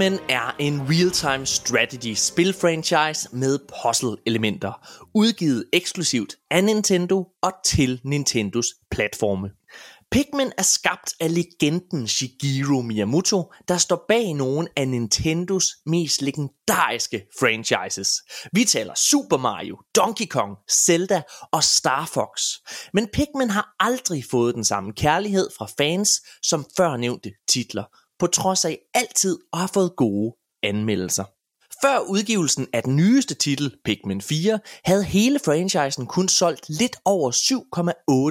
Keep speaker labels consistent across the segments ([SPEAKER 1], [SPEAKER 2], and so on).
[SPEAKER 1] Pikmin er en real-time strategy spil-franchise med puzzle-elementer, udgivet eksklusivt af Nintendo og til Nintendos platforme. Pikmin er skabt af legenden Shigeru Miyamoto, der står bag nogle af Nintendos mest legendariske franchises. Vi taler Super Mario, Donkey Kong, Zelda og Star Fox. Men Pikmin har aldrig fået den samme kærlighed fra fans som førnævnte titler, på trods af altid at have fået gode anmeldelser. Før udgivelsen af den nyeste titel, Pikmin 4, havde hele franchisen kun solgt lidt over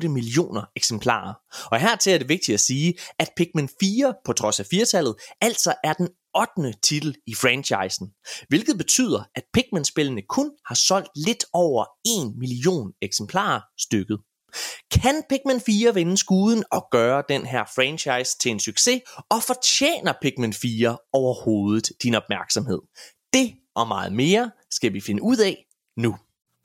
[SPEAKER 1] 7,8 millioner eksemplarer. Og hertil er det vigtigt at sige, at Pikmin 4, på trods af firtallet, altså er den 8. titel i franchisen, hvilket betyder, at Pikmin-spillene kun har solgt lidt over 1 million eksemplarer stykket. Kan Pikmin 4 vinde skuden og gøre den her franchise til en succes, og fortjener Pikmin 4 overhovedet din opmærksomhed? Det og meget mere skal vi finde ud af nu.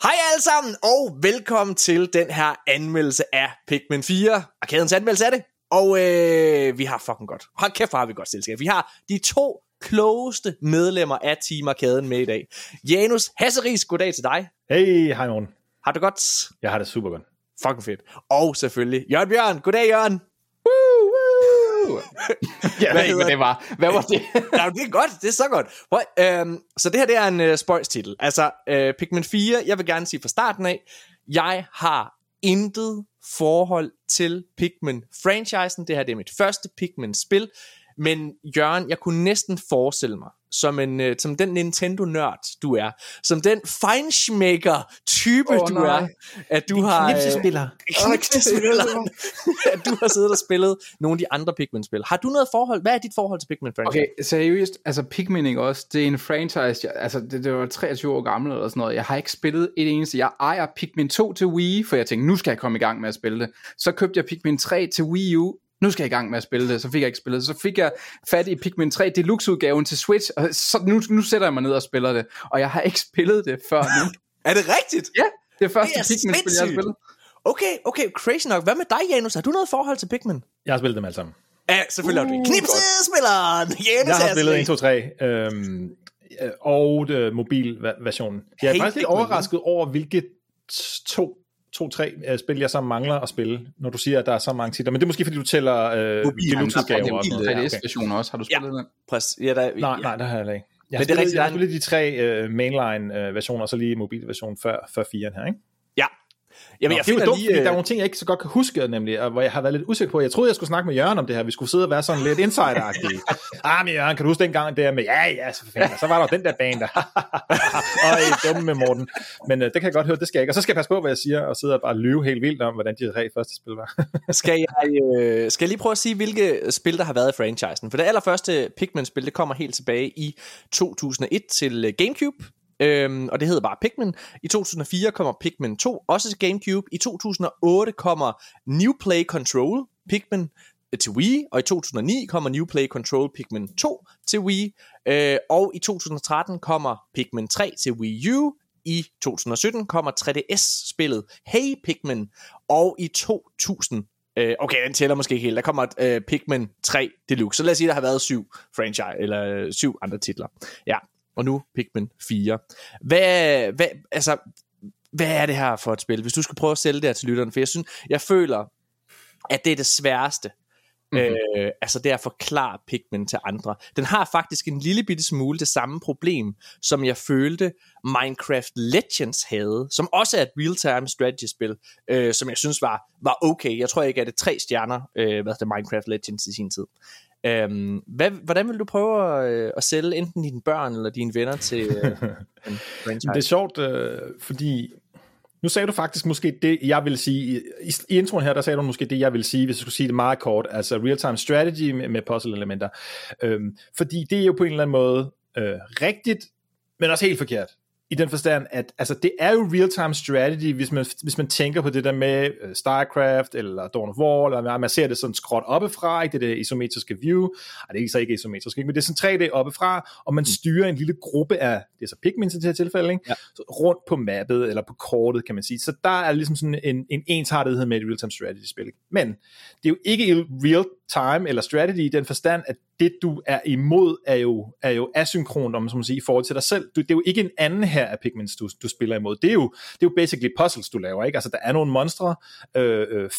[SPEAKER 1] Hej alle sammen, og velkommen til den her anmeldelse af Pikmin 4. Arkadens anmeldelse af det. Og øh, vi har fucking godt. Hold kæft, har vi godt selskab. Vi har de to klogeste medlemmer af Team Arkaden med i dag. Janus Hasseris, goddag til dig.
[SPEAKER 2] Hey, hej morgen.
[SPEAKER 1] Har du godt?
[SPEAKER 2] Jeg har det super godt.
[SPEAKER 1] Fucking fedt. Og selvfølgelig Jørgen Bjørn. Goddag, Jørgen.
[SPEAKER 3] jeg ved ikke, hvad det var. Hvad var det?
[SPEAKER 1] ja, det er godt, det er så godt. Prøv, øhm, så det her, det er en uh, spøjs-titel. Altså, uh, Pikmin 4, jeg vil gerne sige fra starten af, jeg har intet forhold til Pikmin-franchisen. Det her, det er mit første Pikmin-spil. Men Jørgen, jeg kunne næsten forestille mig, som, en, uh, som den Nintendo-nørd, du er, som den feinschmaker-type, oh, du nej. er, at du har...
[SPEAKER 3] Knipsespiller.
[SPEAKER 1] Knipsespiller. at du har siddet og spillet nogle af de andre Pikmin-spil. Har du noget forhold? Hvad er dit forhold til Pikmin-franchise?
[SPEAKER 3] Okay, seriøst, altså Pikmin ikke også, det er en franchise, jeg, altså det, det var 23 år gammel eller sådan noget, jeg har ikke spillet et eneste, jeg ejer Pikmin 2 til Wii, for jeg tænkte, nu skal jeg komme i gang med at spille det. Så købte jeg Pikmin 3 til Wii U, nu skal jeg i gang med at spille det, så fik jeg ikke spillet det. Så fik jeg fat i Pikmin 3 Deluxe-udgaven til Switch, og så nu, nu sætter jeg mig ned og spiller det, og jeg har ikke spillet det før nu.
[SPEAKER 1] er det rigtigt?
[SPEAKER 3] Ja, det er første Pikmin-spil, jeg har spillet.
[SPEAKER 1] Okay, okay, crazy nok. Hvad med dig, Janus? Har du noget forhold til Pikmin?
[SPEAKER 2] Jeg har spillet dem alle sammen.
[SPEAKER 1] Ja, selvfølgelig uh, har du Knipsespilleren! Janus
[SPEAKER 2] jeg har spillet 1, 2, 3. Øhm, og øh, mobilversionen. Jeg er hey, faktisk lidt overrasket over, hvilke to to-tre uh, spil, jeg så mangler at spille, når du siger, at der er så mange titler. Men det er måske, fordi du tæller uh,
[SPEAKER 3] deluxe-udgaver. Mobil 3DS-version også. Har du spillet ja. den?
[SPEAKER 1] Præcis. Ja, der,
[SPEAKER 2] nej, nej, der har jeg ikke. Jeg har, spillet, jeg har spillet de tre uh, mainline-versioner, og så lige mobilversionen før, før 4'eren her, ikke?
[SPEAKER 1] Jamen,
[SPEAKER 2] Nå, jeg finder dumt, lige, der er nogle ting, jeg ikke så godt kan huske, nemlig, og hvor jeg har været lidt usikker på. Jeg troede, jeg skulle snakke med Jørgen om det her. Vi skulle sidde og være sådan lidt insider-agtige. ah, men Jørgen, kan du huske dengang der med, ja, ja, så, fanden, så var der den der bane der. og I dumme med Morten. Men uh, det kan jeg godt høre, det skal jeg ikke. Og så skal jeg passe på, hvad jeg siger, og sidde og bare lyve helt vildt om, hvordan de tre første spil var.
[SPEAKER 1] skal, jeg, øh, skal jeg lige prøve at sige, hvilke spil, der har været i franchisen? For det allerførste Pikmin-spil, det kommer helt tilbage i 2001 til øh, Gamecube. Øhm, og det hedder bare Pikmin. I 2004 kommer Pikmin 2, også til Gamecube. I 2008 kommer New Play Control Pikmin øh, til Wii, og i 2009 kommer New Play Control Pikmin 2 til Wii, øh, og i 2013 kommer Pikmin 3 til Wii U, i 2017 kommer 3DS-spillet Hey Pikmin, og i 2000 Øh, okay, den tæller måske ikke helt. Der kommer øh, Pikmin 3 Deluxe. Så lad os sige, der har været syv franchise, eller øh, syv andre titler. Ja, og nu Pikmin 4. Hvad, hvad, altså, hvad er det her for et spil? Hvis du skal prøve at sælge det her til lytteren, for jeg synes, jeg føler, at det er det sværeste. Mm-hmm. Øh, altså det at forklare Pikmin til andre. Den har faktisk en lille bitte smule det samme problem, som jeg følte Minecraft Legends havde, som også er et real-time strategy-spil, øh, som jeg synes var, var okay. Jeg tror ikke, at det tre stjerner, øh, hvad det Minecraft Legends i sin tid. Øhm, hvad, hvordan vil du prøve at, øh, at sælge enten dine børn eller dine venner til øh, en
[SPEAKER 2] franchise? Det er sjovt, øh, fordi nu sagde du faktisk måske det, jeg vil sige, i, i introen her, der sagde du måske det, jeg vil sige, hvis jeg skulle sige det meget kort, altså real-time strategy med, med puzzle-elementer. Øhm, fordi det er jo på en eller anden måde øh, rigtigt, men også helt forkert i den forstand, at altså, det er jo real-time strategy, hvis man, hvis man tænker på det der med uh, StarCraft, eller Dawn of War, eller man ser det sådan skråt oppefra, ikke? det er det isometriske view, Ej, det er ikke så ikke isometrisk, ikke? men det er sådan 3D oppefra, og man mm. styrer en lille gruppe af, det er så Pikmin til det her tilfælde, ikke? Ja. Så rundt på mappet, eller på kortet, kan man sige. Så der er ligesom sådan en, en ensartethed med et real-time strategy-spil. Men det er jo ikke real time eller strategy i den forstand, at det du er imod er jo, er jo asynkron, om man sige, i forhold til dig selv. Du, det er jo ikke en anden her af Pigments, du, du spiller imod. Det er, jo, det er jo basically puzzles, du laver. Ikke? Altså, der er nogle monstre, øh, øh,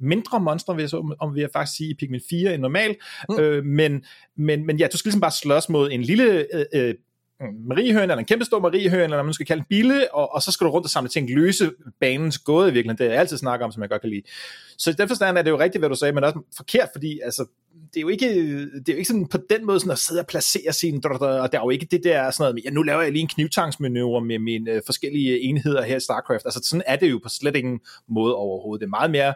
[SPEAKER 2] mindre monstre, vil jeg, så, om vil jeg faktisk sige, i Pikmin 4 end normalt. Mm. Øh, men, men, men ja, du skal ligesom bare slås mod en lille øh, mariehøne, eller en kæmpe stor mariehøne, eller man skal kalde en bille, og, og så skal du rundt og samle ting, løse banens gåde i virkeligheden, det er jeg altid snakker om, som jeg godt kan lide. Så i den forstand er det jo rigtigt, hvad du sagde, men også forkert, fordi altså, det er jo ikke, det er jo ikke sådan på den måde sådan at sidde og placere sin, og der er jo ikke det der sådan noget, ja, nu laver jeg lige en knivtangsmanøvre med mine øh, forskellige enheder her i StarCraft, altså sådan er det jo på slet ingen måde overhovedet, det er meget mere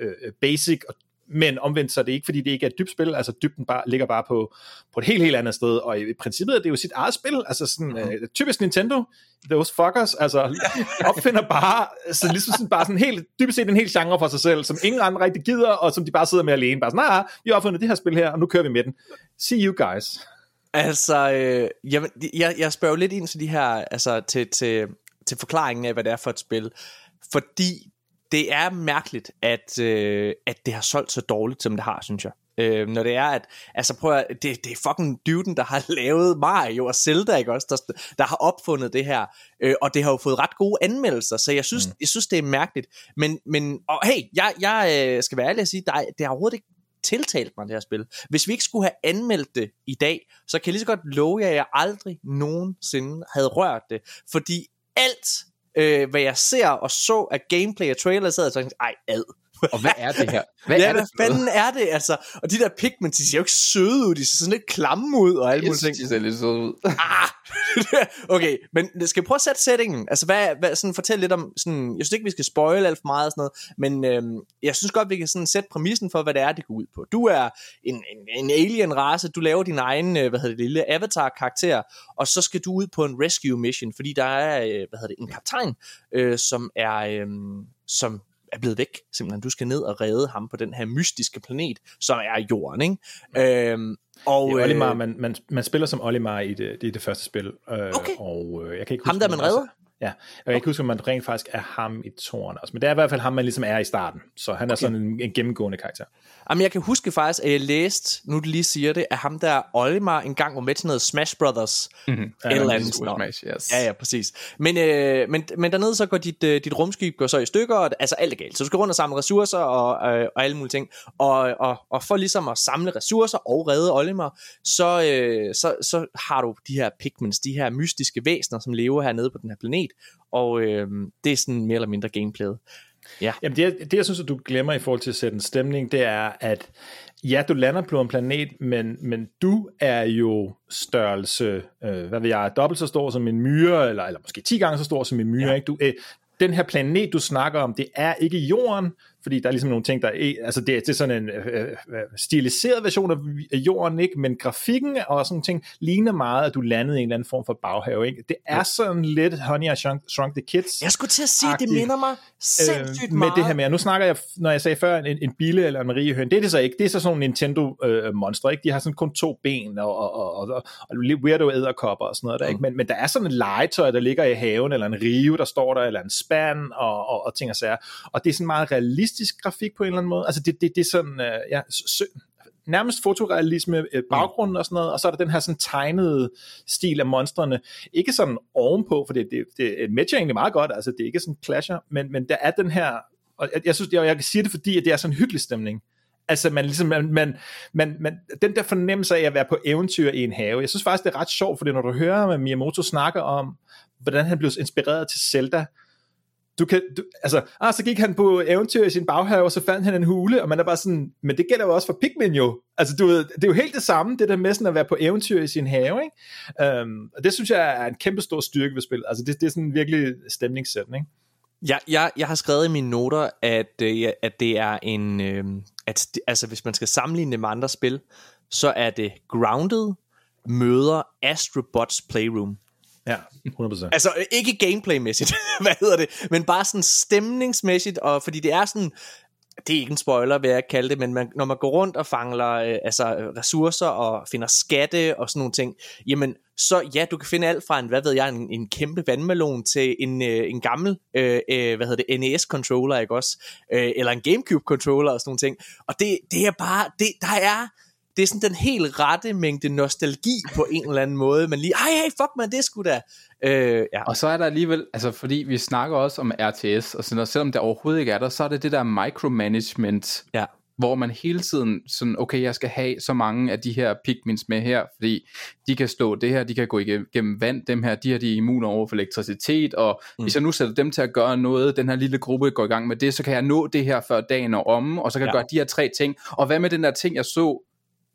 [SPEAKER 2] øh, øh basic og men omvendt så er det ikke, fordi det ikke er et dybt spil, altså dybden bare, ligger bare på, på et helt, helt andet sted, og i princippet er det jo sit eget spil, altså sådan, mm. øh, typisk Nintendo, those fuckers, altså opfinder bare, så ligesom sådan, bare sådan helt, dybest set en hel genre for sig selv, som ingen andre rigtig gider, og som de bare sidder med alene, bare sådan, nej, nah, vi har opfundet det her spil her, og nu kører vi med den. See you guys.
[SPEAKER 1] Altså, øh, jeg, jeg, jeg spørger lidt ind til de her, altså til, til, til forklaringen af, hvad det er for et spil, fordi det er mærkeligt, at, øh, at det har solgt så dårligt, som det har, synes jeg. Øh, når det er, at, altså prøv at, det, det er fucking dyden, der har lavet Mario og Zelda, ikke også, der, der har opfundet det her, øh, og det har jo fået ret gode anmeldelser, så jeg synes, mm. jeg synes det er mærkeligt, men, men og hey, jeg, jeg øh, skal være ærlig at sige, der, det har overhovedet ikke tiltalt mig, det her spil. Hvis vi ikke skulle have anmeldt det i dag, så kan jeg lige så godt love jer, at jeg aldrig nogensinde havde rørt det, fordi alt øh, hvad jeg ser og så af gameplay og trailer, så jeg ej, ad.
[SPEAKER 3] Og hvad er det her? Hvad
[SPEAKER 1] ja,
[SPEAKER 3] er
[SPEAKER 1] det hvad fanden er det, altså? Og de der pigments, de ser jo ikke søde ud, de ser sådan lidt klamme ud og alt muligt
[SPEAKER 3] ting. de ser lidt søde ud.
[SPEAKER 1] ah, okay, men skal vi prøve at sætte settingen? Altså, hvad, hvad, sådan, fortæl lidt om, sådan, jeg synes ikke, vi skal spoil alt for meget og sådan noget, men øhm, jeg synes godt, vi kan sådan sætte præmissen for, hvad det er, det går ud på. Du er en, en, en alien-race, du laver din egen, øh, hvad hedder det, lille avatar-karakter, og så skal du ud på en rescue mission, fordi der er, øh, hvad hedder det, en kaptajn, øh, som er, øh, som er blevet væk. Simpelthen, du skal ned og redde ham på den her mystiske planet, som er jorden, ikke? Ja. Øhm,
[SPEAKER 2] og, det er Olimar, øh, man, man, man spiller som Olimar i det, det, det første spil. Øh,
[SPEAKER 1] okay.
[SPEAKER 2] Og øh, jeg kan ikke
[SPEAKER 1] huske, ham der man redder?
[SPEAKER 2] Ja, jeg kan ikke huske, om man rent faktisk er ham i tårnet også, men det er i hvert fald ham, man ligesom er i starten, så han er okay. sådan en, en gennemgående karakter.
[SPEAKER 1] Jamen, jeg kan huske faktisk, at jeg læste, nu du lige siger det, at ham der Olimar engang var med til noget Smash Brothers. Mm-hmm.
[SPEAKER 3] Eller andet. Smash, yes.
[SPEAKER 1] Ja, ja, præcis. Men, øh, men, men dernede så går dit, øh, dit rumskib går så i stykker, og altså alt er galt. Så du skal rundt og samle ressourcer og, øh, og alle mulige ting. Og, og, og for ligesom at samle ressourcer og redde Olimar, så, øh, så, så har du de her pigments, de her mystiske væsener, som lever hernede på den her planet. Og øh, det er sådan mere eller mindre gameplayet. Ja.
[SPEAKER 2] Jamen det, det, jeg synes, at du glemmer i forhold til at sætte en stemning, det er, at ja, du lander på en planet, men, men du er jo størrelse, øh, hvad ved jeg, dobbelt så stor som en myre, eller, eller måske 10 gange så stor som en myre. Ja. Ikke? Du, øh, den her planet, du snakker om, det er ikke jorden, fordi der er ligesom nogle ting, der er, altså det, det er sådan en øh, øh, stiliseret version af jorden, ikke? men grafikken og sådan ting ligner meget, at du landede i en eller anden form for baghave. Ikke? Det er ja. sådan lidt Honey, I Shrunk, Shrunk the Kids.
[SPEAKER 1] Jeg skulle til at sige, det minder mig sindssygt øh,
[SPEAKER 2] med det her med, nu snakker jeg, når jeg sagde før, en, en bille eller en mariehøn, det er det så ikke, det er så sådan nogle Nintendo-monster, øh, ikke? de har sådan kun to ben og, og, og, og, og weirdo æderkopper og sådan noget der, ikke? Mm. Men, men der er sådan en legetøj, der ligger i haven, eller en rive, der står der, eller en spand og, og, og ting og sager, og det er sådan meget realistisk realistisk grafik på en eller anden måde. Altså det, det, det er sådan, øh, ja, sø, nærmest fotorealisme øh, baggrunden og sådan noget, og så er der den her sådan tegnede stil af monstrene. Ikke sådan ovenpå, for det, det, det matcher egentlig meget godt, altså det er ikke sådan clasher, men, men der er den her, og jeg, jeg synes, jeg, jeg kan sige det, fordi at det er sådan en hyggelig stemning. Altså man ligesom, man, man, man, man, den der fornemmelse af at være på eventyr i en have, jeg synes faktisk, det er ret sjovt, fordi når du hører Miyamoto snakke om, hvordan han blev inspireret til Zelda, du kan, du, altså, ah, så gik han på eventyr i sin baghave, og så fandt han en hule, og man er bare sådan, men det gælder jo også for Pikmin jo. Altså, du ved, det er jo helt det samme, det der med sådan at være på eventyr i sin have, ikke? Um, og det synes jeg er en kæmpe stor styrke ved spillet. Altså, det, det er sådan en virkelig stemningssætning.
[SPEAKER 1] Jeg, jeg, jeg har skrevet i mine noter, at, øh, at det er en, øh, at altså hvis man skal sammenligne det med andre spil, så er det Grounded møder Astrobots Playroom.
[SPEAKER 2] Ja, 100%.
[SPEAKER 1] altså ikke gameplaymæssigt, hvad hedder det, men bare sådan stemningsmæssigt, og fordi det er sådan, det er ikke en spoiler, vil jeg kalde det, men man, når man går rundt og fangler øh, altså, ressourcer og finder skatte og sådan nogle ting, jamen så ja, du kan finde alt fra en, hvad ved jeg, en, en kæmpe vandmelon til en, øh, en gammel, øh, øh, hvad hedder det, NES-controller, ikke også? Øh, eller en GameCube-controller og sådan nogle ting. Og det, det er bare, det, der er, det er sådan den helt rette mængde nostalgi på en eller anden måde, men lige, ej, hey, fuck man, det skulle da.
[SPEAKER 3] Øh, ja. Og så er der alligevel, altså fordi vi snakker også om RTS, og sådan noget, selvom det overhovedet ikke er der, så er det det der micromanagement, ja. hvor man hele tiden sådan, okay, jeg skal have så mange af de her pigments med her, fordi de kan stå det her, de kan gå igennem vand, dem her, de her, de er immune over for elektricitet, og mm. hvis jeg nu sætter dem til at gøre noget, den her lille gruppe går i gang med det, så kan jeg nå det her før dagen er om, og så kan jeg ja. gøre de her tre ting, og hvad med den der ting, jeg så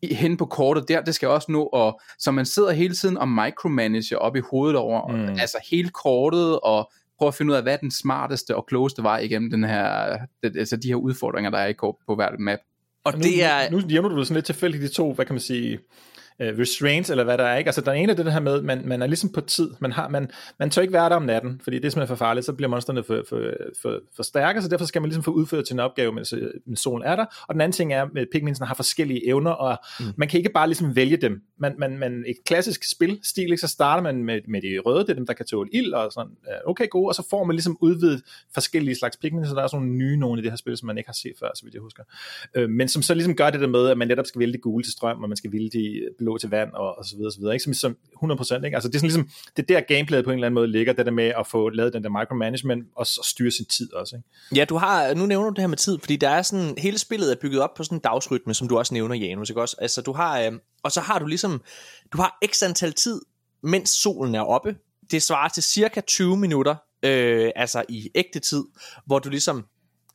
[SPEAKER 3] hen på kortet der, det skal også nå, og så man sidder hele tiden og micromanager op i hovedet over, mm. altså hele kortet, og prøve at finde ud af, hvad er den smarteste og klogeste vej igennem den her, det, altså de her udfordringer, der er i på, på hver map.
[SPEAKER 2] Og det er... Nu, nu nævner du sådan lidt tilfældigt de to, hvad kan man sige, uh, restraints, eller hvad der er, ikke? Altså, der ene er det her med, man, man er ligesom på tid, man, har, man, man tør ikke være der om natten, fordi det er simpelthen for farligt, så bliver monsterne for, for, for, for stærke, så derfor skal man ligesom få udført sin opgave, mens, mens solen er der, og den anden ting er, at pigmentsene har forskellige evner, og mm. man kan ikke bare ligesom vælge dem. Man, man, man, et klassisk spilstil, ikke? så starter man med, med de røde, det er dem, der kan tåle ild, og sådan, okay, gode, og så får man ligesom udvidet forskellige slags pigments, så der er sådan nogle nye nogle i det her spil, som man ikke har set før, så vidt jeg husker. Øh, men som så ligesom gør det der med, at man netop skal vælge de gule til strøm, og man skal vælge de blå til vand, og, og så videre, så videre, ikke? Som, som 100%, ikke? Altså det er sådan ligesom, det er der gameplayet på en eller anden måde ligger, det der med at få lavet den der micromanagement, og så styre sin tid også, ikke?
[SPEAKER 1] Ja, du har, nu nævner du det her med tid, fordi der er sådan, hele spillet er bygget op på sådan en dagsrytme, som du også nævner, Janus, ikke også? Altså du har, øh, og så har du ligesom, du har x antal tid, mens solen er oppe, det svarer til cirka 20 minutter, øh, altså i ægte tid, hvor du ligesom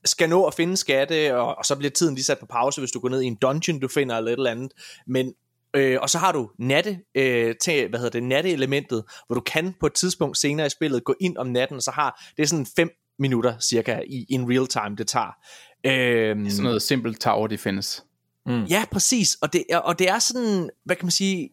[SPEAKER 1] skal nå at finde skatte, og, og så bliver tiden lige sat på pause, hvis du går ned i en dungeon, du finder eller et eller andet. Men Øh, og så har du natte, øh, til, hvad hedder det, natte-elementet, hvor du kan på et tidspunkt senere i spillet gå ind om natten, og så har det er sådan 5 minutter cirka i in real time, det tager.
[SPEAKER 3] Øh, sådan noget simpelt tower defense.
[SPEAKER 1] Mm. Ja, præcis. Og det, og det er sådan, hvad kan man sige,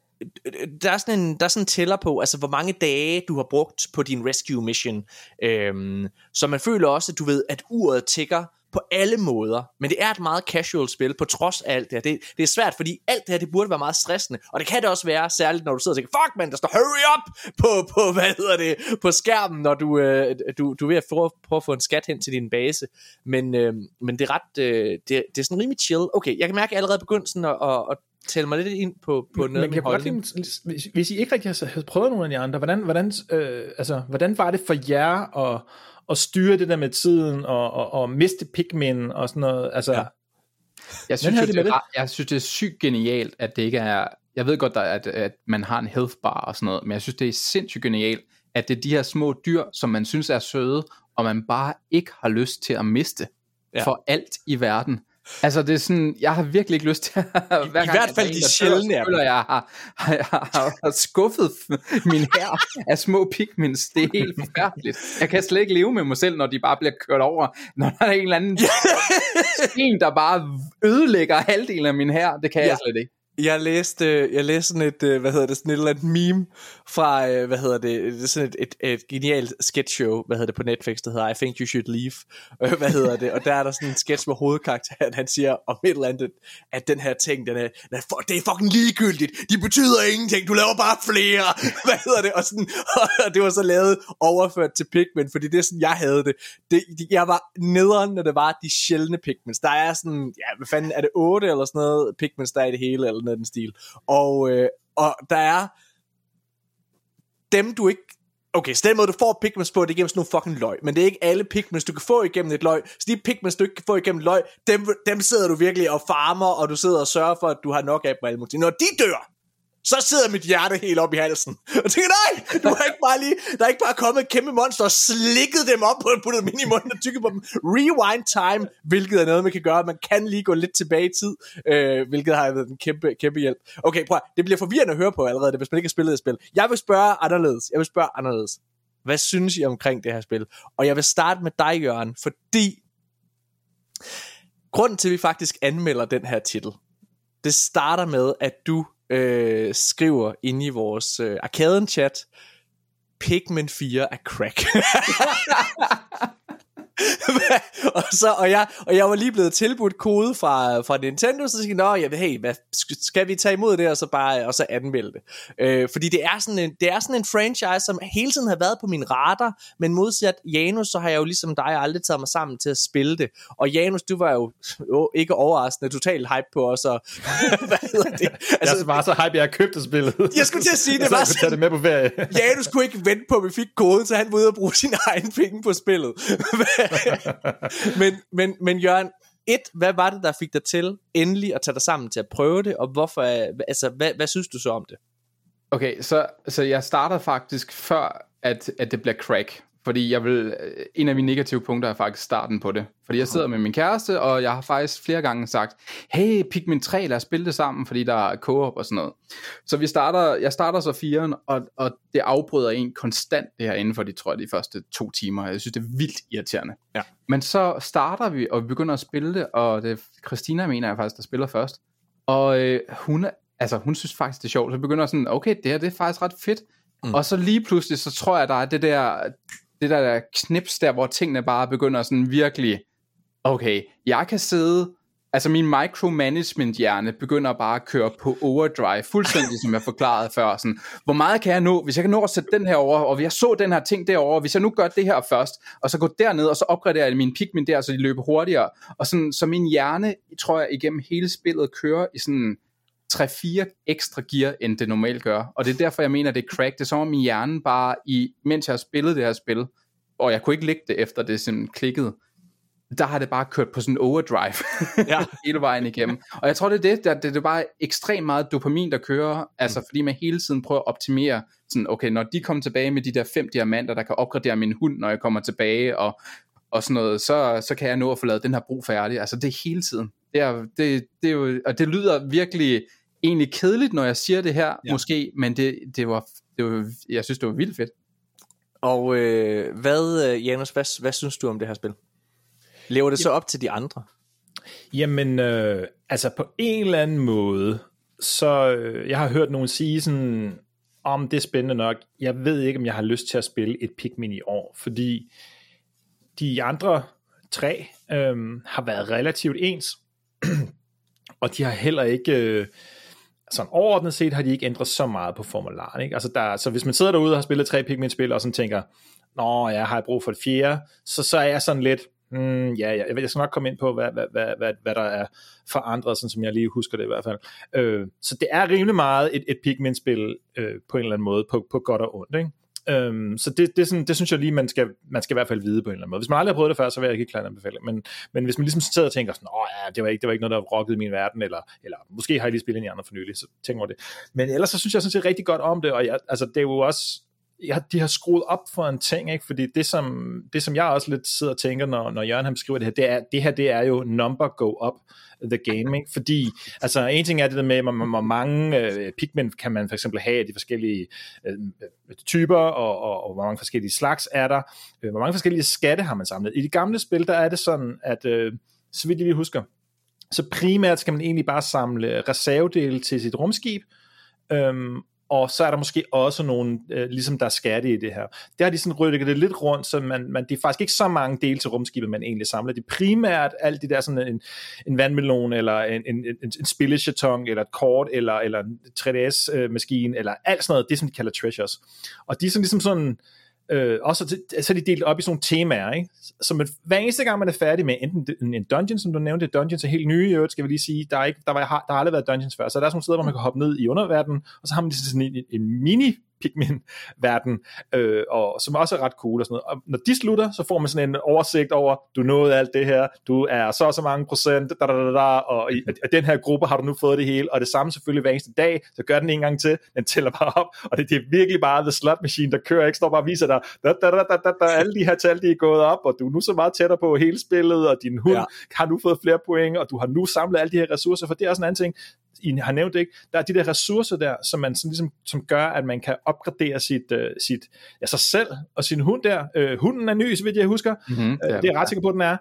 [SPEAKER 1] der er sådan en, der er sådan en tæller på, altså hvor mange dage du har brugt på din rescue mission. Øhm, så man føler også, at du ved, at uret tigger på alle måder, men det er et meget casual spil, på trods af alt det her. Det, det er svært, fordi alt det her, det burde være meget stressende, og det kan det også være, særligt når du sidder og tænker, fuck man, der står hurry up på, på hvad hedder det, på skærmen, når du, øh, du, du er ved at prøve, prøve at få en skat hen til din base, men, øh, men det er ret, øh, det, det er sådan rimelig chill. Okay, jeg kan mærke allerede begyndelsen at, at, at tælle mig lidt ind på, på noget
[SPEAKER 2] med holdning. Hvis, hvis I ikke rigtig har prøvet nogle af de andre, hvordan, hvordan, øh, altså, hvordan var det for jer at at styre det der med tiden, og, og, og miste pigmen og sådan noget. Altså, ja.
[SPEAKER 3] Jeg synes, det, det, det? jeg synes, det er sygt genialt, at det ikke er... Jeg ved godt, at, at man har en health bar og sådan noget, men jeg synes, det er sindssygt genialt, at det er de her små dyr, som man synes er søde, og man bare ikke har lyst til at miste ja. for alt i verden. Altså det er sådan, jeg har virkelig ikke lyst til at,
[SPEAKER 1] hver I, gang, hvert fald de sjældne
[SPEAKER 3] jeg, føler, jeg har, har, har, har skuffet min her af små pigments. Det er helt forfærdeligt. Jeg kan slet ikke leve med mig selv, når de bare bliver kørt over. Når der er en eller anden sten, der bare ødelægger halvdelen af min her, det kan ja. jeg slet ikke.
[SPEAKER 1] Jeg læste, jeg læste sådan et, øh, hvad hedder det, sådan et eller andet meme fra, øh, hvad hedder det, det er sådan et, et, et genialt sketch show, hvad hedder det på Netflix, der hedder I Think You Should Leave, øh, hvad hedder det, og der er der sådan en sketch med hovedkarakteren, han siger om et eller andet, at den her ting, den er, den er det er fucking ligegyldigt, de betyder ingenting, du laver bare flere, hvad hedder det, og, sådan, og det var så lavet overført til Pikmin, fordi det er sådan, jeg havde det, det jeg var nederen, når det var de sjældne Pikmins, der er sådan, ja, hvad fanden, er det otte eller sådan noget Pikmins, der er i det hele, eller noget den stil. Og, øh, og der er dem, du ikke Okay, så den måde, du får pigments på, det er igennem sådan nogle fucking løg. Men det er ikke alle pigments, du kan få igennem et løg. Så de pigments, du ikke kan få igennem et løg, dem, dem sidder du virkelig og farmer, og du sidder og sørger for, at du har nok af dem alle Når de dør, så sidder mit hjerte helt op i halsen. Og tænker, nej, du har ikke bare lige, der er ikke bare kommet et kæmpe monster og slikket dem op på og puttet dem ind i munden og tykket på dem. Rewind time, hvilket er noget, man kan gøre. Man kan lige gå lidt tilbage i tid, øh, hvilket har været en kæmpe, kæmpe hjælp. Okay, prøv Det bliver forvirrende at høre på allerede, hvis man ikke har spillet et spil. Jeg vil spørge anderledes. Jeg vil spørge anderledes. Hvad synes I omkring det her spil? Og jeg vil starte med dig, Jørgen, fordi grunden til, at vi faktisk anmelder den her titel, det starter med, at du øh, skriver inde i vores øh, arkaden-chat, Pikmin 4 er crack. og, så, og, jeg, og jeg var lige blevet tilbudt kode fra, fra Nintendo, så tænkte jeg, Nå, hey, hvad, skal vi tage imod det, og så bare og så anmelde det. Øh, fordi det er, sådan en, det er sådan en franchise, som hele tiden har været på min radar, men modsat Janus, så har jeg jo ligesom dig aldrig taget mig sammen til at spille det. Og Janus, du var jo, jo ikke overraskende total hype på os, og hvad hedder det?
[SPEAKER 2] Altså, jeg var så hype, jeg købte spillet.
[SPEAKER 1] Jeg skulle til at sige, det var
[SPEAKER 2] tage det med på ferie.
[SPEAKER 1] Janus kunne ikke vente på, at vi fik koden, så han var ude og bruge sin egen penge på spillet. men, men, men Jørgen, et, hvad var det, der fik dig til endelig at tage dig sammen til at prøve det, og hvorfor, altså, hvad, hvad synes du så om det?
[SPEAKER 3] Okay, så, så jeg startede faktisk før, at, at det bliver crack. Fordi jeg vil, en af mine negative punkter er faktisk starten på det. Fordi jeg sidder med min kæreste, og jeg har faktisk flere gange sagt, hey, Pikmin 3, lad os spille det sammen, fordi der er co-op og sådan noget. Så vi starter, jeg starter så firen, og, og det afbryder en konstant det her inden for de, tror jeg, de første to timer. Jeg synes, det er vildt irriterende.
[SPEAKER 1] Ja.
[SPEAKER 3] Men så starter vi, og vi begynder at spille det, og det er Christina, mener jeg faktisk, der spiller først. Og øh, hun, altså, hun synes faktisk, det er sjovt. Så begynder sådan, okay, det her det er faktisk ret fedt. Mm. Og så lige pludselig, så tror jeg, der er det der, det der, der knips der, hvor tingene bare begynder sådan virkelig, okay, jeg kan sidde, altså min micromanagement hjerne begynder bare at køre på overdrive, fuldstændig som jeg forklarede før, sådan, hvor meget kan jeg nå, hvis jeg kan nå at sætte den her over, og jeg så den her ting derovre, hvis jeg nu gør det her først, og så går derned, og så opgraderer jeg min pigment der, så de løber hurtigere, og sådan, så min hjerne, tror jeg, igennem hele spillet kører i sådan 3-4 ekstra gear, end det normalt gør. Og det er derfor, jeg mener, det er crack. Det er som om min hjerne bare, i, mens jeg har spillet det her spil, og jeg kunne ikke lægge det efter det sådan klikkede, der har det bare kørt på sådan en overdrive ja. hele vejen igennem. Og jeg tror, det er det, der, det, det er bare ekstremt meget dopamin, der kører, altså mm. fordi man hele tiden prøver at optimere, sådan, okay, når de kommer tilbage med de der fem diamanter, der kan opgradere min hund, når jeg kommer tilbage, og, og sådan noget, så, så kan jeg nå at få lavet den her brug færdig. Altså det er hele tiden. Det er, det, det er jo, og det lyder virkelig egentlig kedeligt, når jeg siger det her, ja. måske, men det, det, var, det var, jeg synes, det var vildt fedt.
[SPEAKER 1] Og øh, hvad, øh, Janus, hvad, hvad synes du om det her spil? Lever det så op til de andre?
[SPEAKER 2] Jamen, øh, altså på en eller anden måde, så øh, jeg har hørt nogen sige sådan, om det er spændende nok. Jeg ved ikke, om jeg har lyst til at spille et Pikmin i år, fordi de andre tre øh, har været relativt ens, og de har heller ikke... Øh, sådan overordnet set har de ikke ændret så meget på formularen. Ikke? Altså der, så hvis man sidder derude og har spillet tre Pikmin-spil, og sådan tænker, nå, jeg har brug for et fjerde, så, så er jeg sådan lidt, mm, ja, jeg, jeg skal nok komme ind på, hvad, hvad, hvad, hvad, hvad der er forandret, sådan som jeg lige husker det i hvert fald. Øh, så det er rimelig meget et, et Pikmin-spil øh, på en eller anden måde, på, på godt og ondt. Ikke? Øhm, så det, det, sådan, det synes jeg lige, man skal, man skal i hvert fald vide på en eller anden måde. Hvis man aldrig har prøvet det før, så vil jeg ikke klart anbefale men, men hvis man ligesom sidder og tænker sådan, åh ja, det var ikke, det var ikke noget, der rockede min verden, eller, eller måske har jeg lige spillet en i andre for nylig, så tænk over det. Men ellers så synes jeg sådan set rigtig godt om det, og jeg, altså, det er jo også, ja, de har skruet op for en ting, ikke? fordi det som, det som jeg også lidt sidder og tænker, når, når Jørgen han beskriver det her, det, er, det her det er jo number go up the game, ikke? fordi altså en ting er det der med, hvor, hvor mange øh, pigment kan man for eksempel have af de forskellige øh, typer, og, og, og hvor mange forskellige slags er der, øh, hvor mange forskellige skatte har man samlet. I de gamle spil, der er det sådan, at øh, så vidt jeg lige husker, så primært skal man egentlig bare samle reservedele til sit rumskib, øhm, og så er der måske også nogle, øh, ligesom der er skatte i det her. Der har de sådan rykket det lidt rundt, så man, man, det er faktisk ikke så mange dele til rumskibet, man egentlig samler. Det er primært alt det der sådan en, en vandmelon, eller en, en, en, en spillechaton, eller et kort, eller, eller en 3DS-maskine, øh, eller alt sådan noget, det som de kalder treasures. Og de er sådan ligesom sådan, Øh, også så så er de delt op i sådan nogle temaer, ikke? Så man, hver eneste gang man er færdig med enten en, en dungeon, som du nævnte, dungeons er helt nye i øvrigt, skal vi lige sige, der, er ikke, der, var, der har aldrig været dungeons før, så der er sådan nogle steder, hvor man kan hoppe ned i underverdenen, og så har man lige sådan en, en mini Pikmin-verden, øh, og som også er ret cool og sådan noget. Og når de slutter, så får man sådan en oversigt over, du nåede alt det her, du er så og så mange procent, da, da, da, da, og i, i den her gruppe har du nu fået det hele, og det samme selvfølgelig hver eneste dag, så gør den en gang til, den tæller bare op, og det, det er virkelig bare the slot machine, der kører, ikke? Står bare og viser dig, da, da, da, da, da, da, alle de her tal, de er gået op, og du er nu så meget tættere på hele spillet, og din hund ja. har nu fået flere point, og du har nu samlet alle de her ressourcer, for det er også en anden ting, I har nævnt det ikke, der er de der ressourcer der, som man sådan ligesom, som gør, at man kan opgradere sit, uh, sit ja, sig selv og sin hund der. Uh, hunden er ny, så vidt jeg husker. Mm-hmm, uh, det er jeg ret sikker på, den er.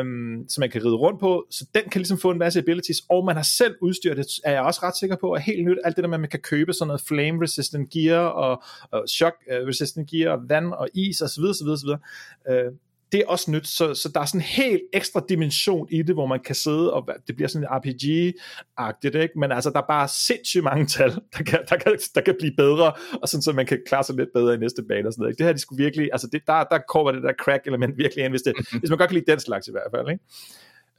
[SPEAKER 2] Um, så man kan ride rundt på. Så den kan ligesom få en masse abilities, og man har selv udstyret det, er jeg også ret sikker på, at helt nyt, alt det der med, at man kan købe sådan noget flame resistant gear, og, og shock resistant gear, og vand og is, og så videre, så det er også nyt, så, så der er sådan en helt ekstra dimension i det, hvor man kan sidde, og det bliver sådan en RPG-agtigt, ikke? men altså, der er bare sindssygt mange tal, der kan, der kan, der kan blive bedre, og sådan, så man kan klare sig lidt bedre i næste bane og sådan noget. Ikke? Det her, de skulle virkelig, altså det, der, der kommer det der crack-element virkelig ind, hvis, det, hvis man godt kan lide den slags i hvert fald, ikke?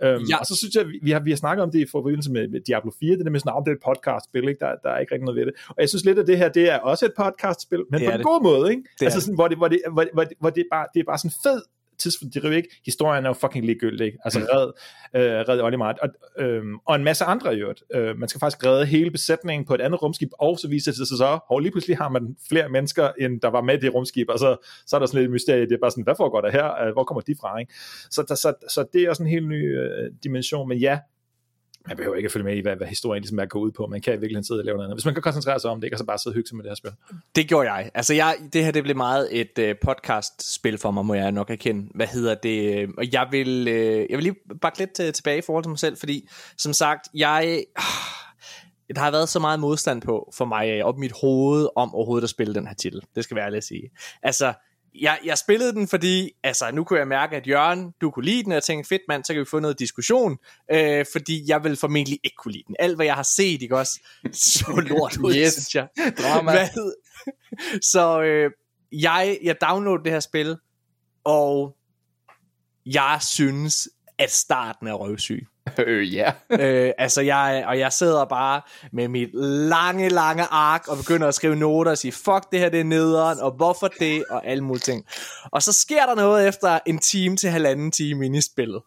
[SPEAKER 2] Øhm, ja. Og så synes jeg, vi, vi har, vi har snakket om det i forbindelse med, med Diablo 4, det der med sådan, om det er et podcast-spil, ikke? Der, der er ikke rigtig noget ved det. Og jeg synes lidt, at det her, det er også et podcast-spil, men det på en det. god måde, ikke? Det altså sådan, hvor det, hvor det, hvor, hvor, hvor det, bare, det er bare sådan fed tidsfordriv, ikke? Historien er jo fucking ligegyldig, ikke? Altså mm. red, øh, red Olimar, og, øh, og en masse andre i øvrigt. Øh, man skal faktisk redde hele besætningen på et andet rumskib, og så viser det sig så, og lige pludselig har man flere mennesker, end der var med det rumskib, og så, så er der sådan lidt mysterie, det er bare sådan, hvad foregår der her? Øh, hvor kommer de fra, ikke? Så, der, så, så det er også en helt ny øh, dimension, men ja, man behøver ikke at følge med i, hvad, hvad historien ligesom er gået ud på. Man kan i virkeligheden sidde og lave noget andet. Hvis man kan koncentrere sig om det, ikke? og så bare sidde og hygge sig med det her spil.
[SPEAKER 1] Det gjorde jeg. Altså, jeg, det her det blev meget et øh, podcast-spil for mig, må jeg nok erkende. Hvad hedder det? Øh, og jeg vil, øh, jeg vil lige bakke lidt øh, tilbage i forhold til mig selv, fordi som sagt, jeg... Øh, der har været så meget modstand på for mig øh, op i mit hoved om overhovedet at spille den her titel. Det skal være ærligt at sige. Altså, jeg, jeg spillede den, fordi altså, nu kunne jeg mærke, at Jørgen, du kunne lide den, og jeg tænkte, fedt mand, så kan vi få noget diskussion, øh, fordi jeg vil formentlig ikke kunne lide den. Alt, hvad jeg har set, ikke også, så lort ud, yes. synes jeg. Drama. Hvad? Så øh, jeg, jeg downloadede det her spil, og jeg synes, at starten er røvsyg.
[SPEAKER 3] Øh, ja.
[SPEAKER 1] øh, altså jeg, og jeg sidder bare med mit lange, lange ark og begynder at skrive noter og sige, fuck det her, det er nederen, og hvorfor det, og alle mulige ting. Og så sker der noget efter en time til halvanden time inde i spillet,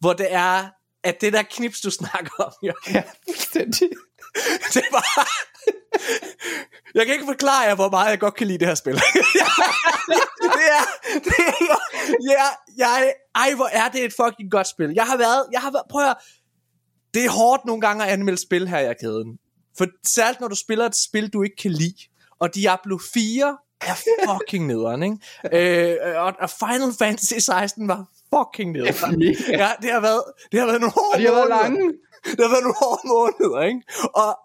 [SPEAKER 1] hvor det er, at det der knips, du snakker om, jo, ja, det var... Jeg kan ikke forklare jer, hvor meget jeg godt kan lide det her spil. det er... Det er ja, jeg, ej, hvor er det et fucking godt spil. Jeg har været... Jeg har været prøv at Det er hårdt nogle gange at anmelde spil her i kæden. For særligt når du spiller et spil, du ikke kan lide. Og Diablo 4 er fucking nederen, ikke? Øh, og, og Final Fantasy 16 var fucking nederen. Ja, det har været, det har været nogle hårde
[SPEAKER 3] og de har været lange.
[SPEAKER 1] Det har været nogle hårde måneder, ikke? Og,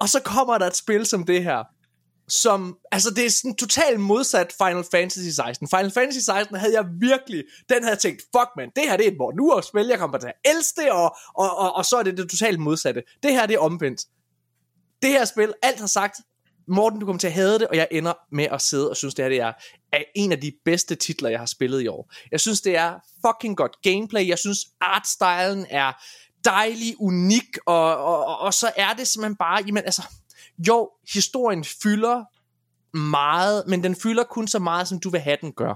[SPEAKER 1] og så kommer der et spil som det her, som, altså det er sådan totalt modsat Final Fantasy 16. Final Fantasy 16 havde jeg virkelig, den havde jeg tænkt, fuck man, det her det er et hvor nu er spil, jeg kommer til at elske det, og, og, og, og så er det det totalt modsatte. Det her det er omvendt. Det her spil, alt har sagt, Morten, du kommer til at hade det, og jeg ender med at sidde og synes, det her det er, er en af de bedste titler, jeg har spillet i år. Jeg synes, det er fucking godt gameplay. Jeg synes, artstylen er dejlig, unik, og, og, og, og så er det simpelthen bare, jamen altså, jo, historien fylder meget, men den fylder kun så meget, som du vil have den gør.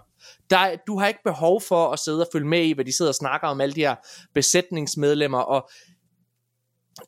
[SPEAKER 1] Der, du har ikke behov for at sidde og følge med i, hvad de sidder og snakker om, alle de her besætningsmedlemmer, og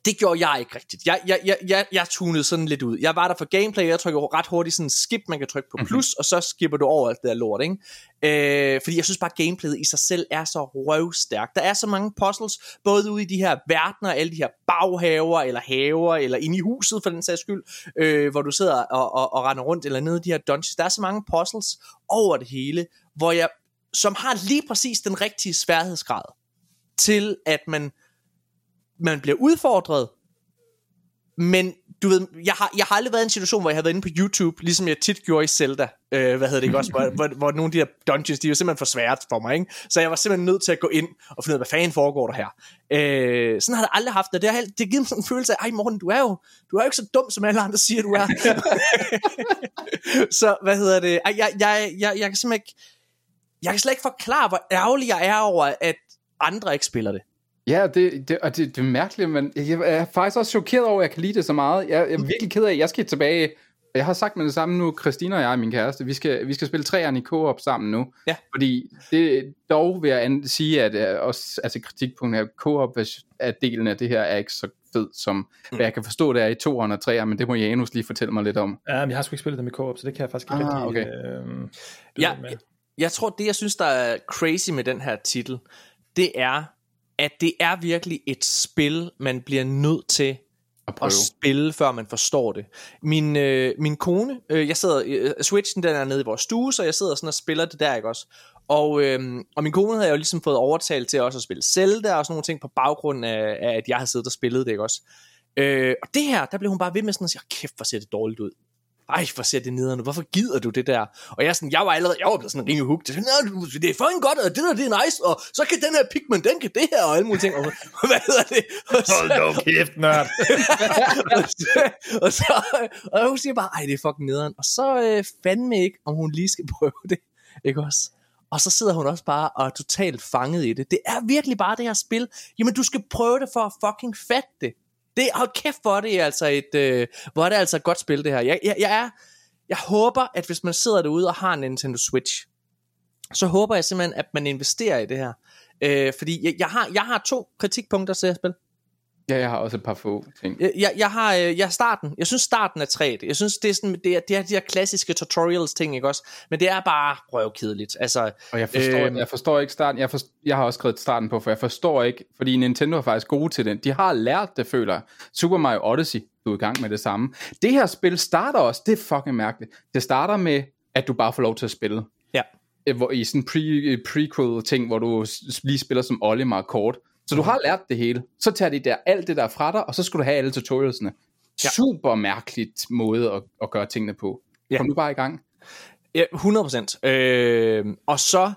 [SPEAKER 1] det gjorde jeg ikke rigtigt. Jeg, jeg, jeg, jeg, jeg tunede sådan lidt ud. Jeg var der for gameplay, jeg trykker ret hurtigt sådan skip, man kan trykke på mhm. plus, mm-hmm. og så skipper du over alt det der lort, ikke? Øh, fordi jeg synes bare, gameplayet i sig selv er så røvstærkt. Der er så mange puzzles, både ude i de her verdener, alle de her baghaver, eller haver, eller inde i huset for den sags skyld, øh, hvor du sidder og, og, og render rundt, eller nede i de her dungeons. Der er så mange puzzles over det hele, hvor jeg, som har lige præcis den rigtige sværhedsgrad, til at man man bliver udfordret, men du ved, jeg har, jeg har aldrig været i en situation, hvor jeg har været inde på YouTube, ligesom jeg tit gjorde i Zelda, øh, hvad hedder det ikke også, hvor, hvor, hvor nogle af de der dungeons, de var simpelthen for svært for mig, ikke? så jeg var simpelthen nødt til at gå ind og finde ud af, hvad fanden foregår der her. Øh, sådan har jeg aldrig haft det, det har, det har givet mig sådan en følelse af, ej Morten, du er jo, du er jo ikke så dum, som alle andre siger, du er. så hvad hedder det, ej, jeg, jeg, jeg, jeg kan simpelthen ikke, jeg kan slet ikke forklare, hvor ærgerlig jeg er over, at andre ikke spiller det.
[SPEAKER 3] Ja, det, det, og det, det er mærkeligt, men jeg er faktisk også chokeret over, at jeg kan lide det så meget. Jeg, jeg er virkelig ked af, at jeg skal tilbage. Jeg har sagt med det samme nu, Christina og jeg, min kæreste, vi skal, vi skal spille træerne i co-op sammen nu.
[SPEAKER 1] Ja.
[SPEAKER 3] Fordi det, dog vil jeg sige, at uh, også, altså kritikpunkten er, co-op at delen af det her er ikke så fed, som mm. hvad jeg kan forstå, det er i 2'eren og 3'eren, men det må Janus lige fortælle mig lidt om.
[SPEAKER 2] Ja, men jeg har sgu ikke spillet dem i co-op, så det kan jeg faktisk ikke
[SPEAKER 3] ah,
[SPEAKER 2] rigtig...
[SPEAKER 3] Okay. Øh,
[SPEAKER 1] ja, jeg, jeg tror, det jeg synes, der er crazy med den her titel, det er, at det er virkelig et spil, man bliver nødt til at, at spille, før man forstår det. Min, øh, min kone, øh, jeg sidder, øh, Switchen den er nede i vores stue, så jeg sidder sådan og spiller det der, ikke også? Og, øh, og min kone havde jo ligesom fået overtalt til også at spille Zelda og sådan nogle ting på baggrund af, af at jeg havde siddet og spillet det, ikke også? Øh, og det her, der blev hun bare ved med sådan at sige, kæft, hvor ser det dårligt ud. ej, hvor ser det nederen ud, hvorfor gider du det der? Og jeg, sådan, jeg var allerede, jeg var blevet sådan rimelig hooked. Sådan, "Nå, det er fucking godt, og det der, det er nice, og så kan den her Pikmin, den kan det her, og alle mulige ting. Og, hvad hedder det? Og så,
[SPEAKER 2] Hold nu kæft, nørd.
[SPEAKER 1] og så, og, så, og hun siger bare, ej, det er fucking nederen. Og så øh, fandme ikke, om hun lige skal prøve det. Ikke også? Og så sidder hun også bare og er totalt fanget i det. Det er virkelig bare det her spil. Jamen, du skal prøve det for at fucking fatte det. Det hold kæft for det er altså et, øh, hvor er det altså et godt spil det her. Jeg, jeg, jeg, er, jeg håber, at hvis man sidder derude og har en Nintendo Switch, så håber jeg simpelthen, at man investerer i det her. Øh, fordi jeg, jeg, har, jeg har to kritikpunkter til at spille.
[SPEAKER 3] Ja, jeg har også et par få ting.
[SPEAKER 1] Jeg, jeg, jeg har øh, jeg starten. Jeg synes starten er træt. Jeg synes det er sådan det er, det er de her klassiske tutorials ting, ikke også? Men det er bare røvkedeligt. Altså
[SPEAKER 3] Og jeg forstår, øh, jeg forstår ikke starten. Jeg, for, jeg har også skrevet starten på, for jeg forstår ikke, fordi Nintendo er faktisk gode til det. De har lært det, føler jeg. Super Mario Odyssey, du er i gang med det samme. Det her spil starter også, det er fucking mærkeligt. Det starter med, at du bare får lov til at spille.
[SPEAKER 1] ja.
[SPEAKER 3] Øh, Hvor, I sådan en pre, prequel ting, hvor du lige spiller som Olimar kort. Så du har lært det hele. Så tager de der, alt det der fra dig, og så skal du have alle tutorialsene.
[SPEAKER 1] Ja.
[SPEAKER 3] Super mærkeligt måde at, at gøre tingene på.
[SPEAKER 1] Ja.
[SPEAKER 3] Kom nu bare i gang.
[SPEAKER 1] Ja, 100%. Øh, og så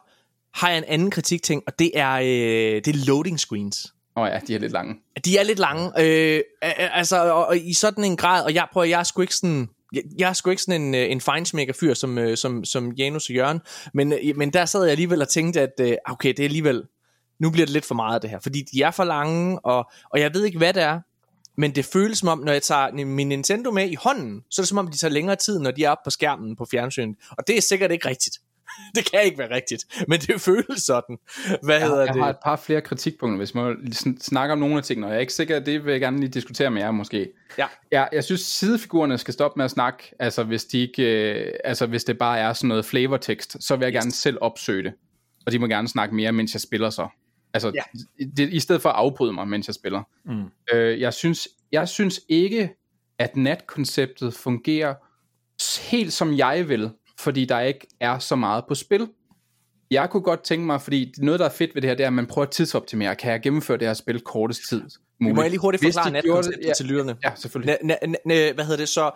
[SPEAKER 1] har jeg en anden kritik ting, og det er, øh, det er loading screens.
[SPEAKER 3] Åh oh ja, de er lidt lange.
[SPEAKER 1] De er lidt lange, øh, altså, og, og i sådan en grad, og jeg prøver, jeg er sgu ikke sådan, jeg, jeg er sgu ikke sådan en, øh, en feinschmecker fyr som, øh, som, som Janus og Jørgen, men, øh, men der sad jeg alligevel og tænkte, at okay, det er alligevel, nu bliver det lidt for meget af det her, fordi de er for lange, og, og jeg ved ikke, hvad det er, men det føles som om, når jeg tager min Nintendo med i hånden, så er det som om, de tager længere tid, når de er oppe på skærmen på fjernsynet, og det er sikkert ikke rigtigt. Det kan ikke være rigtigt, men det føles sådan. Hvad
[SPEAKER 3] Jeg,
[SPEAKER 1] hedder
[SPEAKER 3] jeg
[SPEAKER 1] det?
[SPEAKER 3] har et par flere kritikpunkter, hvis man sn- snakker om nogle af tingene, og jeg er ikke sikker, at det vil jeg gerne lige diskutere med jer måske.
[SPEAKER 1] Ja.
[SPEAKER 3] Jeg, jeg synes, sidefigurerne skal stoppe med at snakke, altså hvis, de ikke, øh, altså hvis det bare er sådan noget flavortekst, så vil jeg gerne selv opsøge det. Og de må gerne snakke mere, mens jeg spiller så. Altså,
[SPEAKER 1] Ja.
[SPEAKER 3] det, i stedet for at afbryde mig, mens jeg spiller.
[SPEAKER 2] Mm.
[SPEAKER 3] Øh, jeg, synes, jeg synes ikke, at natkonceptet fungerer helt som jeg vil, fordi der ikke er så meget på spil. Jeg kunne godt tænke mig, fordi noget, der er fedt ved det her, det er, at man prøver at tidsoptimere. Kan jeg gennemføre det her spil kortest tid muligt?
[SPEAKER 1] Må jeg lige hurtigt forklare
[SPEAKER 3] de
[SPEAKER 1] natkonceptet
[SPEAKER 3] det- ja.
[SPEAKER 1] til lytterne?
[SPEAKER 3] Ja, selvfølgelig.
[SPEAKER 1] Næ, næ, næ, hvad hedder det så?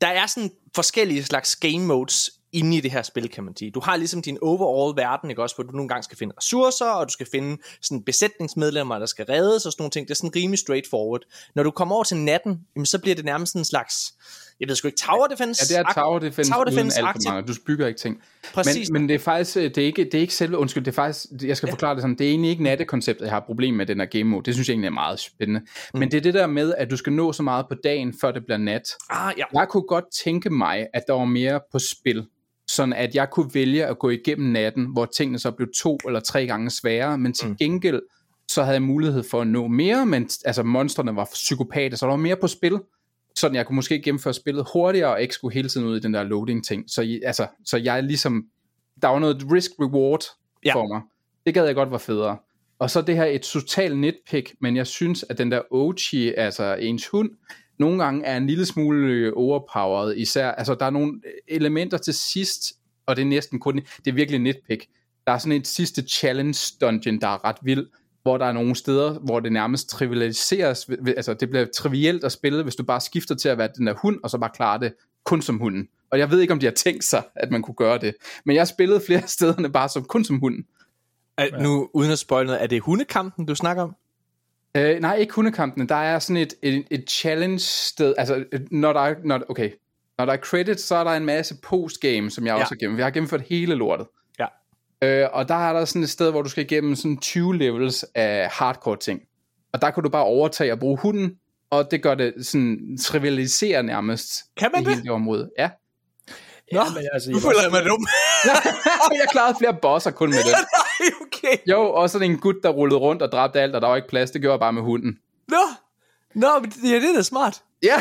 [SPEAKER 1] Der er sådan forskellige slags game modes inde i det her spil, kan man sige. Du har ligesom din overall verden, ikke også, hvor du nogle gange skal finde ressourcer, og du skal finde sådan besætningsmedlemmer, der skal reddes og sådan nogle ting. Det er sådan rimelig straightforward. Når du kommer over til natten, jamen, så bliver det nærmest sådan en slags, jeg ved sgu ikke, tower defense?
[SPEAKER 3] Ja, det er tower defense,
[SPEAKER 1] tower
[SPEAKER 3] uden
[SPEAKER 1] defense
[SPEAKER 3] alt for mange. Du bygger ikke ting.
[SPEAKER 1] Præcis.
[SPEAKER 3] Men, men det er faktisk, øh, det er ikke, det er ikke selve, undskyld, det er faktisk, jeg skal forklare det sådan, det er egentlig ikke nattekonceptet, jeg har problem med den her game mode. Det synes jeg egentlig er meget spændende. Mm. Men det er det der med, at du skal nå så meget på dagen, før det bliver nat.
[SPEAKER 1] ah, ja.
[SPEAKER 3] Jeg kunne godt tænke mig, at der var mere på spil. Sådan at jeg kunne vælge at gå igennem natten, hvor tingene så blev to eller tre gange sværere, men til
[SPEAKER 1] Mm.
[SPEAKER 3] gengæld, så havde jeg mulighed for at nå mere, men altså monstrene var psykopater, så der var mere på spil, sådan jeg kunne måske gennemføre spillet hurtigere, og ikke skulle hele tiden ud i den der loading ting. Så, altså, så jeg ligesom, der var noget risk-reward
[SPEAKER 1] Ja.
[SPEAKER 3] for mig. Det gad jeg godt var federe. Og så det her et total nitpick, men jeg synes, at den der Ochi, altså ens hund, nogle gange er en lille smule øh, overpowered, især, altså der er nogle øh, elementer til sidst, og det er næsten kun, det er virkelig nitpick. Der er sådan et sidste challenge dungeon, der er ret vild, hvor der er nogle steder, hvor det nærmest trivialiseres, altså det bliver trivielt at spille, hvis du bare skifter til at være den der hund, og så bare klarer det kun som hunden. Og jeg ved ikke, om de har tænkt sig, at man kunne gøre det. Men jeg spillede flere af stederne bare som kun som hunden.
[SPEAKER 1] Er, nu, uden at spoil noget, er det hundekampen, du snakker om?
[SPEAKER 3] Øh, nej, ikke hundekampene. Der er sådan et, et, et challenge sted. Altså, når der er, når, okay. Når der er credits, så er der en masse postgame, som jeg
[SPEAKER 1] Ja.
[SPEAKER 3] ja. også har gennemført. Jeg har gennemført hele lortet.
[SPEAKER 1] Ja.
[SPEAKER 3] Øh, og der er der sådan et sted, hvor du skal igennem sådan 20 levels af hardcore ting. Og der kan du bare overtage og bruge hunden, og det gør det sådan trivialisere nærmest
[SPEAKER 1] Kan man
[SPEAKER 3] i
[SPEAKER 1] det?
[SPEAKER 3] hele det område. Ja.
[SPEAKER 1] Nå,
[SPEAKER 2] men altså,
[SPEAKER 1] nu
[SPEAKER 2] jeg
[SPEAKER 1] føler jeg mig dum.
[SPEAKER 3] jeg klarede flere bosser kun med det.
[SPEAKER 1] Okay.
[SPEAKER 3] Jo, og sådan en gut, der rullede rundt og dræbte alt, og der var ikke plads. Det gjorde jeg bare med hunden.
[SPEAKER 1] Nå, Nå men det, ja, det er da smart.
[SPEAKER 3] Ja,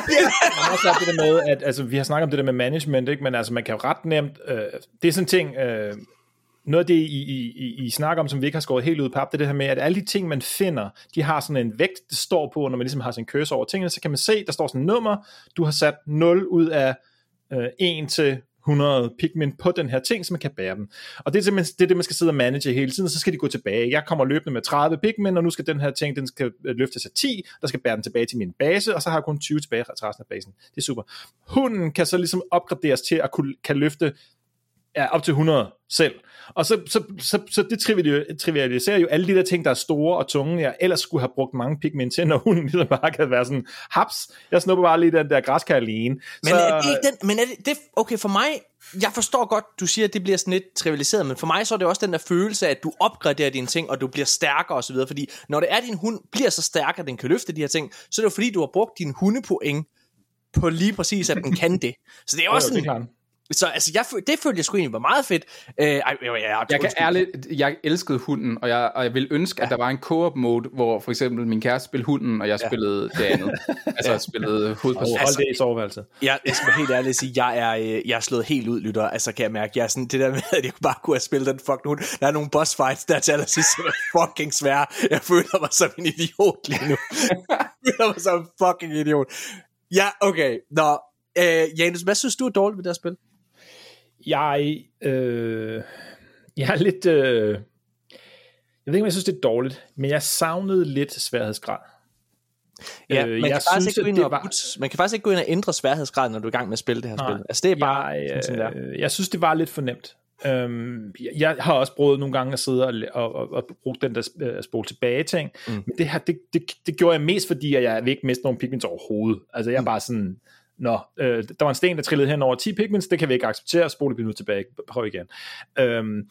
[SPEAKER 2] også er det der med, at altså, vi har snakket om det der med management, ikke? men altså, man kan jo ret nemt, øh, det er sådan en ting, øh, noget af det, I, I, I, I snakker om, som vi ikke har skåret helt ud på pap, det er det her med, at alle de ting, man finder, de har sådan en vægt, det står på, når man ligesom har sin cursor over tingene, så kan man se, der står sådan et nummer, du har sat 0 ud af øh, 1 til 100 pigment på den her ting, så man kan bære dem. Og det er, simpelthen, det er det, man skal sidde og manage hele tiden, så skal de gå tilbage. Jeg kommer løbende med 30 pigment, og nu skal den her ting, den skal løfte sig 10, der skal bære den tilbage til min base, og så har jeg kun 20 tilbage til resten af basen. Det er super. Hunden kan så ligesom opgraderes til at kunne, kan løfte ja, op til 100 selv. Og så, så, så, så det trivialiserer jo alle de der ting, der er store og tunge, jeg ellers skulle have brugt mange pigment til, når hun ligesom bare kan være sådan, haps, jeg snupper bare lige den der græskar alene.
[SPEAKER 1] Men så, er det ikke den, men er det, det, okay, for mig, jeg forstår godt, du siger, at det bliver sådan lidt trivialiseret, men for mig så er det også den der følelse af, at du opgraderer dine ting, og du bliver stærkere osv., fordi når det er, at din hund bliver så stærk, at den kan løfte de her ting, så er det jo fordi, du har brugt din hundepoint på lige præcis, at den kan det. Så det er også sådan, så altså, jeg, det følte jeg sgu egentlig var meget fedt. Øh, ej, jeg, jeg, jeg,
[SPEAKER 3] jeg kan ærligt, jeg elskede hunden, og jeg, og jeg ville ønske, ja. at der var en co-op mode, hvor for eksempel min kæreste spillede hunden, og jeg ja. spillede det andet. altså, jeg spillede hovedpersonen.
[SPEAKER 2] Altså, det i soveværelset.
[SPEAKER 1] Jeg, jeg skal helt ærligt sige, jeg er, øh, jeg er slået helt ud, lytter. Altså, kan jeg mærke, jeg er sådan, det der med, at jeg bare kunne have spillet den fucking hund. Der er nogle boss fights, der til allersidst, som er fucking svære. Jeg føler mig som en idiot lige nu. jeg føler mig som en fucking idiot. Ja, okay. Nå, øh, Janus, hvad synes du er dårligt ved det her spil?
[SPEAKER 2] Jeg, øh, jeg er lidt, øh, jeg ved ikke, om jeg synes, det er dårligt, men jeg savnede lidt sværhedsgrad.
[SPEAKER 1] Ja, øh, man, kan faktisk synes, ikke gå ind og, var... man kan faktisk ikke gå ind og ændre sværhedsgraden, når du er i gang med at spille det her Nej, spil. Altså det er bare
[SPEAKER 2] jeg, sådan, sådan der. Jeg synes, det var lidt for nemt. Øhm, jeg har også prøvet nogle gange at sidde og, og, og, og bruge den der uh, spole tilbage ting, mm. men det her, det, det, det gjorde jeg mest, fordi jeg vil ikke miste nogen pigments overhovedet. Altså jeg er mm. bare sådan, Nå, øh, der var en sten, der trillede hen over 10 pigments, det kan vi ikke acceptere, spole vi nu tilbage, prøv igen. Øhm,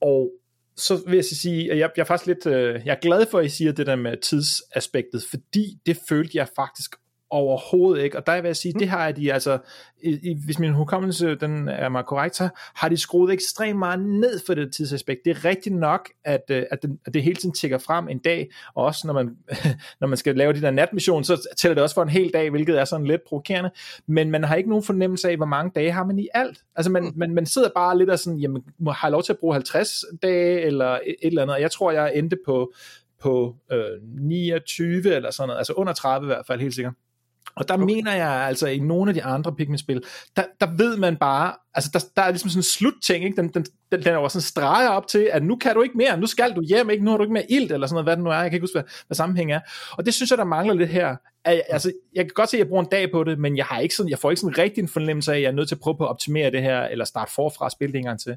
[SPEAKER 2] og så vil jeg sige, at jeg, jeg er faktisk lidt, øh, jeg er glad for, at I siger det der med tidsaspektet, fordi det følte jeg faktisk overhovedet ikke. Og der vil jeg sige, mm. det har de altså, i, i, hvis min hukommelse den er mig korrekt, så har de skruet ekstremt meget ned for det tidsaspekt. Det er rigtigt nok, at, øh, at, den, at det hele tiden tækker frem en dag, og også når man, når man skal lave de der natmission, så tæller det også for en hel dag, hvilket er sådan lidt provokerende, men man har ikke nogen fornemmelse af, hvor mange dage har man i alt. Altså man, mm. man, man sidder bare lidt og sådan, jamen, har jeg lov til at bruge 50 dage, eller et, et eller andet. Jeg tror, jeg endte på, på øh, 29 eller sådan noget, altså under 30 i hvert fald, helt sikkert. Og der okay. mener jeg altså, i nogle af de andre Pikmin-spil, der, der ved man bare, altså der, der er ligesom sådan en slutting, ikke? Den, den, den, den er jo sådan streger op til, at nu kan du ikke mere, nu skal du hjem, ikke? nu har du ikke mere ilt, eller sådan noget, hvad det nu er, jeg kan ikke huske, hvad, hvad sammenhæng er. Og det synes jeg, der mangler lidt her. Altså, jeg kan godt se, at jeg bruger en dag på det, men jeg, har ikke sådan, jeg får ikke sådan rigtig en fornemmelse af, at jeg er nødt til at prøve på at optimere det her, eller starte forfra og spille det en gang til.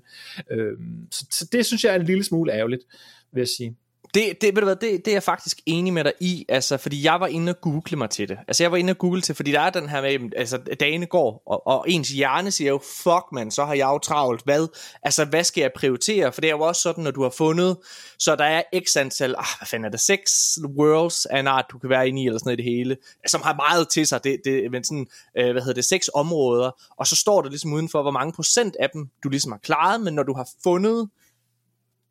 [SPEAKER 2] Øhm, så, så det synes jeg er en lille smule ærgerligt, vil jeg sige.
[SPEAKER 1] Det, det, ved du hvad, det, det er jeg faktisk enig med dig i, altså, fordi jeg var inde og google mig til det. Altså, jeg var inde og google til, fordi der er den her med, altså, dagene går, og, og ens hjerne siger jo, fuck man, så har jeg jo travlt, hvad, altså, hvad skal jeg prioritere? For det er jo også sådan, når du har fundet, så der er x antal, ah, hvad fanden er det, seks worlds af en art, du kan være inde i, eller sådan noget i det hele, som har meget til sig, det, det, men sådan, øh, hvad hedder det, seks områder, og så står der ligesom udenfor, hvor mange procent af dem, du ligesom har klaret, men når du har fundet,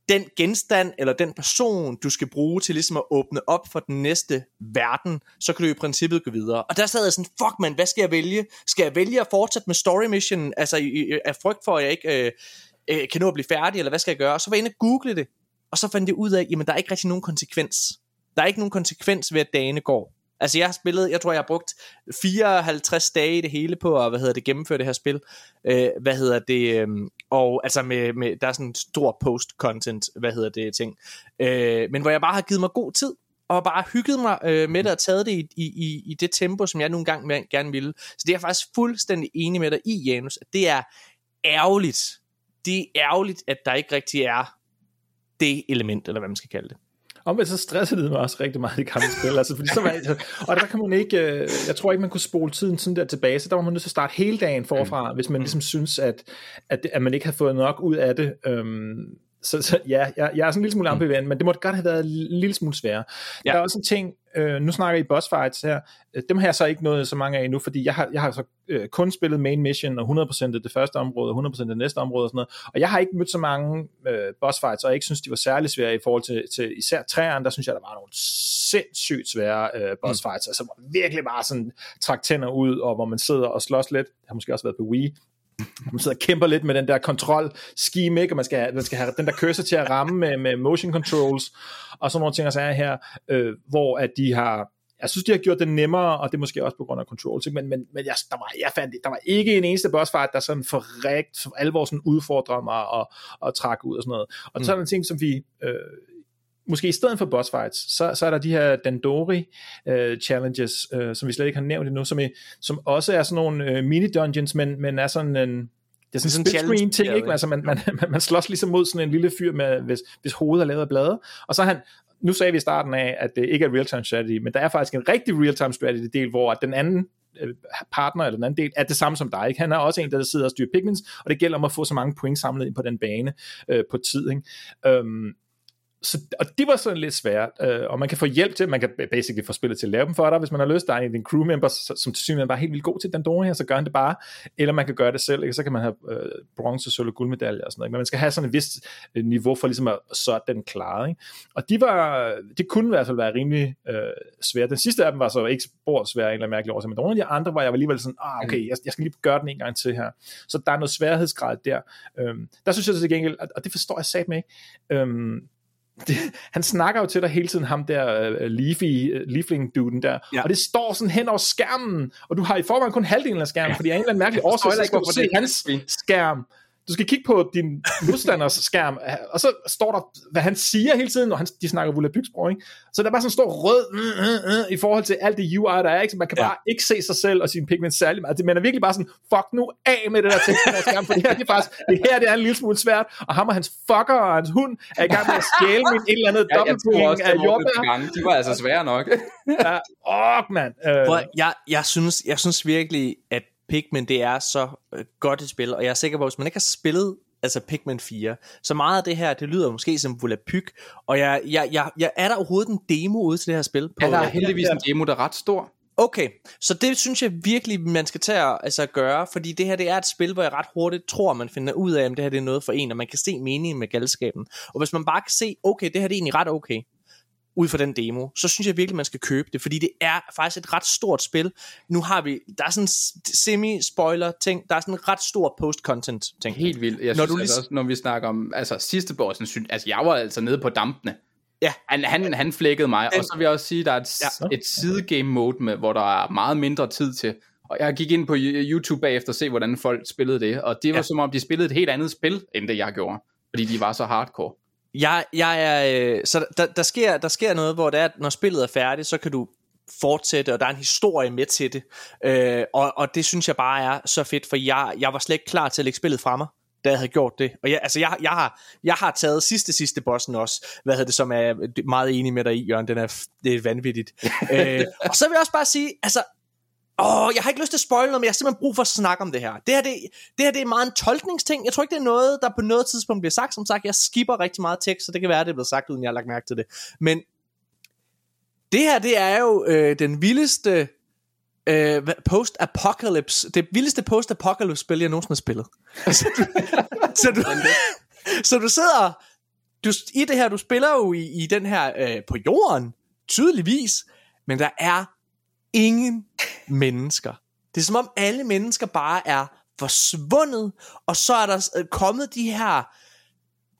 [SPEAKER 1] den genstand eller den person, du skal bruge til ligesom at åbne op for den næste verden, så kan du i princippet gå videre. Og der sad jeg sådan, fuck man, hvad skal jeg vælge? Skal jeg vælge at fortsætte med story mission, altså af frygt for, at jeg ikke øh, øh, kan nå at blive færdig, eller hvad skal jeg gøre? Og så var jeg inde og google det, og så fandt jeg ud af, jamen der er ikke rigtig nogen konsekvens. Der er ikke nogen konsekvens ved, at dagene går. Altså jeg har spillet, jeg tror jeg har brugt 54 dage i det hele på at, hvad hedder det, gennemføre det her spil. Øh, hvad hedder det, øh, og altså med, med, der er sådan en stor post-content, hvad hedder det, ting. Øh, men hvor jeg bare har givet mig god tid, og bare hygget mig øh, med det og taget det i, i, i det tempo, som jeg nogle gange gerne ville. Så det er jeg faktisk fuldstændig enig med dig i, Janus, at det er ærgerligt. Det er ærgerligt, at der ikke rigtig er det element, eller hvad man skal kalde det.
[SPEAKER 2] Omvendt så stressede det mig også rigtig meget i gamle spil. Altså, fordi så var, og der kan man ikke, øh, jeg tror ikke, man kunne spole tiden sådan der tilbage, så der var man nødt til at starte hele dagen forfra, mm. hvis man ligesom synes, at, at, at man ikke havde fået nok ud af det. Øhm, så, så ja, jeg, jeg er sådan en lille smule mm. ambivalent, men det måtte godt have været en lille smule sværere. Ja. Der er også en ting, øh, nu snakker I boss fights her, øh, dem har jeg så ikke nået så mange af endnu, fordi jeg har, jeg har så øh, kun spillet main mission, og 100% af det første område, og 100% af det næste område og sådan noget, og jeg har ikke mødt så mange øh, boss fights, og jeg ikke synes, de var særlig svære i forhold til, til især træerne, der synes jeg, der var nogle sindssygt svære øh, boss mm. fights, mm. altså virkelig bare sådan træk tænder ud, og hvor man sidder og slås lidt, det har måske også været på Wii, man sidder og kæmper lidt med den der kontrol scheme, ikke? og man skal, have, man skal have den der cursor til at ramme med, med motion controls, og sådan nogle ting, der er her, øh, hvor at de har jeg synes, de har gjort det nemmere, og det er måske også på grund af controls, ikke? men, men, men jeg, der, var, jeg fandt, der var ikke en eneste boss fight, der sådan for rigt, for alvor sådan udfordrer mig og, og trække ud og sådan noget. Og mm. sådan en ting, som vi... Øh, måske i stedet for boss fights, så, så er der de her Dandori uh, challenges, uh, som vi slet ikke har nævnt endnu, som, er, som også er sådan nogle uh, mini-dungeons, men, men er sådan en, det er sådan en split screen ting, ikke? Altså man, man, man, man slås ligesom mod sådan en lille fyr, med, hvis, hvis hovedet er lavet af blade, og så han, nu sagde vi i starten af, at det ikke er real-time strategy, men der er faktisk en rigtig real-time strategy del, hvor den anden partner eller den anden del er det samme som dig. Ikke? Han er også en, der sidder og styrer pigments, og det gælder om at få så mange point samlet ind på den bane øh, på tid. Ikke? Øhm, så, og det var sådan lidt svært, øh, og man kan få hjælp til, man kan basically få spillet til at lave dem for dig, hvis man har lyst, der er en din crewmember, som til synligheden bare helt vildt god til den dårlige her, så gør han det bare, eller man kan gøre det selv, ikke? så kan man have øh, bronze, sølv og guldmedaljer og sådan noget, men man skal have sådan et vist øh, niveau for ligesom at så den klare, ikke? og de var, det kunne i hvert fald være rimelig øh, svært, den sidste af dem var så ikke spor svær, en eller anden mærkelig årsag, men nogle af de andre var jeg alligevel sådan, ah okay, jeg, jeg skal lige gøre den en gang til her, så der er noget sværhedsgrad der, øhm, der synes jeg til gengæld, og det forstår jeg sat med ikke, øhm, det, han snakker jo til dig hele tiden, ham der uh, Leafy, uh, Leafling-duden der, ja. og det står sådan hen over skærmen, og du har i forvejen kun halvdelen af skærmen, ja. fordi af en eller anden mærkelig årsag, så skal du se hans skærm, du skal kigge på din modstanders skærm, og så står der, hvad han siger hele tiden, og han, de snakker Volapyk-sprog, ikke? Så der er bare sådan en stor rød uh, uh, uh, i forhold til alt det UI, der er, ikke? Så man kan ja. bare ikke se sig selv og sine pigments særlig meget. Man er virkelig bare sådan, fuck nu af med det der tekst på skærm, for det her, det er faktisk, det her det er en lille smule svært, og ham og hans fucker og hans hund er i gang med at stjæle min et eller andet ja, dobbeltbooking af jordbær.
[SPEAKER 3] De var altså svære nok.
[SPEAKER 2] ja, åh, mand.
[SPEAKER 1] Uh, jeg, jeg, synes, jeg synes virkelig, at Pikmin det er så øh, godt et spil, og jeg er sikker på, at hvis man ikke har spillet altså Pikmin 4, så meget af det her, det lyder måske som Volapyk, og jeg, jeg, jeg, jeg er der overhovedet en demo ude til det her spil?
[SPEAKER 3] På, ja, der er heldigvis en demo, der er ret stor.
[SPEAKER 1] Okay, så det synes jeg virkelig, man skal tage at altså, gøre, fordi det her det er et spil, hvor jeg ret hurtigt tror, man finder ud af, om det her det er noget for en, og man kan se meningen med galskaben. Og hvis man bare kan se, okay, det her det er egentlig ret okay, ud fra den demo, så synes jeg virkelig, man skal købe det, fordi det er faktisk et ret stort spil. Nu har vi, der er sådan semi-spoiler ting, der er sådan en ret stor post-content ting.
[SPEAKER 3] Helt vildt. Jeg når, synes, du lige... altså, når vi snakker om, altså sidste bossen, synes, altså jeg var altså nede på dampene. Ja. Han, han, han flækkede mig, den... og så vil jeg også sige, der er et, ja. et sidegame mode, med, hvor der er meget mindre tid til, og jeg gik ind på YouTube bagefter og se, hvordan folk spillede det, og det var ja. som om, de spillede et helt andet spil, end det jeg gjorde, fordi de var så hardcore.
[SPEAKER 1] Jeg, jeg er, øh, så der, der, sker, der sker noget, hvor det er, at når spillet er færdigt, så kan du fortsætte, og der er en historie med til det. Øh, og, og det synes jeg bare er så fedt, for jeg, jeg var slet ikke klar til at lægge spillet fra mig da jeg havde gjort det. Og jeg, altså jeg, jeg, har, jeg har taget sidste sidste bossen også, hvad hedder det, som er meget enig med dig i, Jørgen, den er, det er vanvittigt. øh, og så vil jeg også bare sige, altså Åh, jeg har ikke lyst til at spoil noget, men jeg har simpelthen brug for at snakke om det her. Det her, det, det her det er meget en tolkningsting. Jeg tror ikke, det er noget, der på noget tidspunkt bliver sagt. Som sagt, jeg skipper rigtig meget tekst, så det kan være, det er blevet sagt, uden jeg har lagt mærke til det. Men det her, det er jo øh, den vildeste øh, post-apocalypse, det vildeste post-apocalypse spil, jeg nogensinde har spillet. så, så, du, så du sidder, du, i det her, du spiller jo i, i den her, øh, på jorden, tydeligvis, men der er ingen mennesker. Det er som om alle mennesker bare er forsvundet, og så er der øh, kommet de her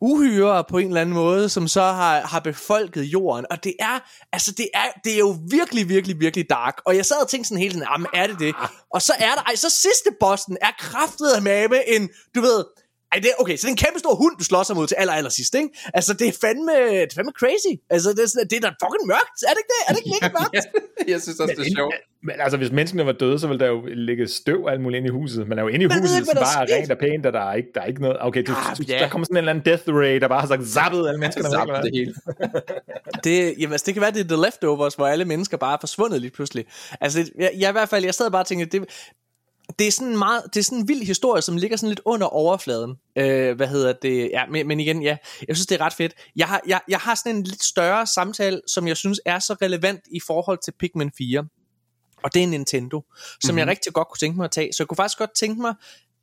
[SPEAKER 1] uhyre på en eller anden måde, som så har, har befolket jorden, og det er, altså det er, det er jo virkelig, virkelig, virkelig dark, og jeg sad og tænkte sådan hele tiden, jamen er det det? Og så er der, ej, så sidste bossen er kraftet af med en, du ved, ej, det, okay, så det er en kæmpe stor hund, du slår sig mod til aller, aller sidst, ikke? Altså, det er fandme, det er fandme crazy. Altså, det er, sådan, det er da fucking mørkt. Er det ikke det? Er det ikke mega mørkt?
[SPEAKER 3] jeg synes også, det er sjovt.
[SPEAKER 2] Men altså, hvis menneskene var døde, så ville der jo ligge støv alt muligt ind i huset. Man er jo inde i men huset, som bare er rent og pænt, og der er ikke, der er ikke noget... Okay, du, ah, du, yeah. der kommer sådan en eller anden death ray, der bare har sagt zappet alle menneskerne. Ja,
[SPEAKER 3] zappet det hele.
[SPEAKER 1] det, jamen, altså, det kan være, det er The Leftovers, hvor alle mennesker bare er forsvundet lige pludselig. Altså, jeg, jeg i hvert fald, jeg sad bare og tænkte, det, det er sådan en meget, det er sådan en vild historie, som ligger sådan lidt under overfladen. Øh, hvad hedder det? Ja, men, men igen, ja, jeg synes det er ret fedt. Jeg har, jeg, jeg har sådan en lidt større samtale, som jeg synes er så relevant i forhold til Pikmin 4. Og det er Nintendo, som mm-hmm. jeg mhm. rigtig godt kunne tænke mig at tage. Så jeg kunne faktisk godt tænke mig,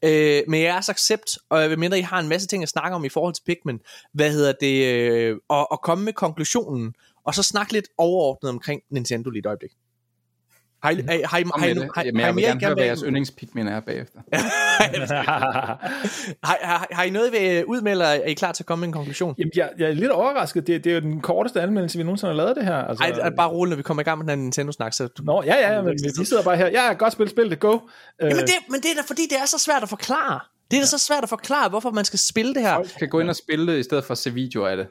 [SPEAKER 1] øh, med jeres accept, og jeg mindre I har en masse ting at snakke om i forhold til Pikmin, hvad hedder det, øh, og, og komme med konklusionen, og så snakke lidt overordnet omkring Nintendo lige et øjeblik. Har I, har, I- har, I- har, I- har,
[SPEAKER 3] Jamen, jeg vil
[SPEAKER 1] mere
[SPEAKER 3] gerne høre, hvad jeres yndlingspigmin er bagefter.
[SPEAKER 1] har, har, har I noget ved ud med, eller er I klar til at komme med en konklusion?
[SPEAKER 2] Jamen, jeg, jeg er lidt overrasket. Det, det er jo den korteste anmeldelse, vi nogensinde har lavet det her. Altså,
[SPEAKER 1] Ej, bare roligt, når vi kommer i gang med den her Nintendo-snak. Så.
[SPEAKER 2] Nå, ja, ja, ja, men vi sidder bare her. Ja, godt spil, spil det, go. Øh,
[SPEAKER 1] Jamen det, men det er da fordi, det er så svært at forklare. Det er da så svært at forklare, hvorfor man skal spille det her.
[SPEAKER 3] Folk kan gå ind og spille det, i stedet for at se videoer af det.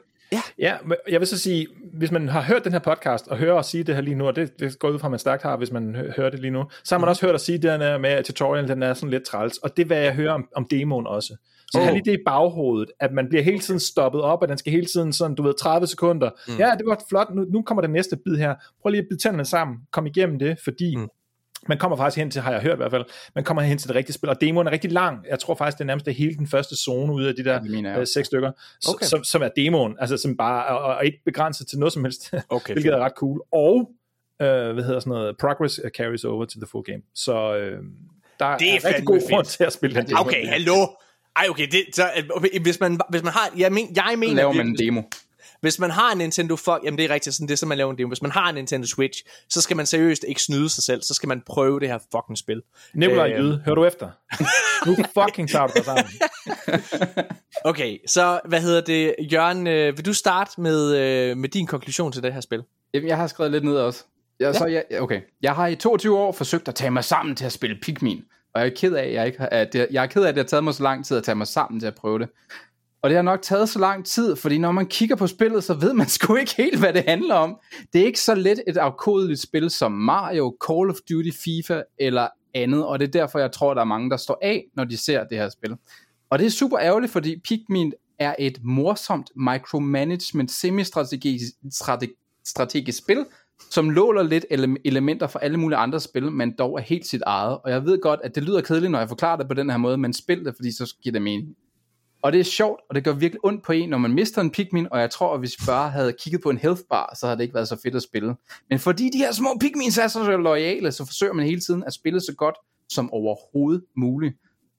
[SPEAKER 2] Ja, men jeg vil så sige, hvis man har hørt den her podcast, og hører os sige det her lige nu, og det, det går ud fra, at man stærkt har, hvis man hø- hører det lige nu, så har man også hørt os sige, at den er med at tutorialen, den er sådan lidt træls, og det vil jeg høre om, om demoen også. Så oh. Have lige det i baghovedet, at man bliver hele tiden stoppet op, og den skal hele tiden sådan, du ved, 30 sekunder. Mm. Ja, det var flot, nu, nu kommer det næste bid her. Prøv lige at bide tænderne sammen, kom igennem det, fordi mm. Man kommer faktisk hen til, har jeg hørt i hvert fald, man kommer hen til det rigtige spil, og demoen er rigtig lang. Jeg tror faktisk, det er nærmest det hele den første zone ud af de der
[SPEAKER 3] jeg
[SPEAKER 2] øh, seks stykker,
[SPEAKER 1] Okay.
[SPEAKER 2] som, som er demoen, altså som bare, og, og ikke begrænset til noget som helst,
[SPEAKER 1] Okay,
[SPEAKER 2] hvilket er ret cool. Og, øh, hvad hedder sådan noget, progress carries over to the full game. Så øh, der
[SPEAKER 1] Det
[SPEAKER 2] er,
[SPEAKER 1] er
[SPEAKER 2] rigtig
[SPEAKER 1] fandme
[SPEAKER 2] god
[SPEAKER 1] fedt.
[SPEAKER 2] grund til at spille den demo.
[SPEAKER 1] Okay, hallo. Ej, okay, det, så, øh, hvis, man, hvis man har, jeg, men, jeg mener,
[SPEAKER 3] laver man en demo.
[SPEAKER 1] Hvis man har en Nintendo, fuck, jamen det er rigtigt, sådan, det er sådan, man laver en demo. Hvis man har en Nintendo Switch, så skal man seriøst ikke snyde sig selv, så skal man prøve det her fucking spil.
[SPEAKER 2] Nikolaj
[SPEAKER 1] Øh,
[SPEAKER 2] Jyde, hører du efter? nu fucking tager du dig sammen.
[SPEAKER 1] Okay, så hvad hedder det, Jørgen, øh, vil du starte med, øh, med din konklusion til det her spil?
[SPEAKER 3] Jamen, jeg har skrevet lidt ned også. Jeg, ja. så jeg, okay. jeg har i 22 år forsøgt at tage mig sammen til at spille Pikmin. Og jeg er ked af, at, jeg ikke har, at det, jeg er ked af, at det har taget mig så lang tid at tage mig sammen til at prøve det. Og det har nok taget så lang tid, fordi når man kigger på spillet, så ved man sgu ikke helt, hvad det handler om. Det er ikke så let et afkodeligt spil som Mario, Call of Duty, FIFA eller andet, og det er derfor, jeg tror, der er mange, der står af, når de ser det her spil. Og det er super ærgerligt, fordi Pikmin er et morsomt micromanagement semi-strategisk strategisk spil, som låler lidt ele- elementer fra alle mulige andre spil, men dog er helt sit eget. Og jeg ved godt, at det lyder kedeligt, når jeg forklarer det på den her måde, men spil det, fordi så giver det mening. Og det er sjovt, og det gør virkelig ondt på en, når man mister en Pikmin, og jeg tror, at hvis vi bare havde kigget på en health bar, så havde det ikke været så fedt at spille. Men fordi de her små Pikmins er så loyale, så forsøger man hele tiden at spille så godt som overhovedet muligt.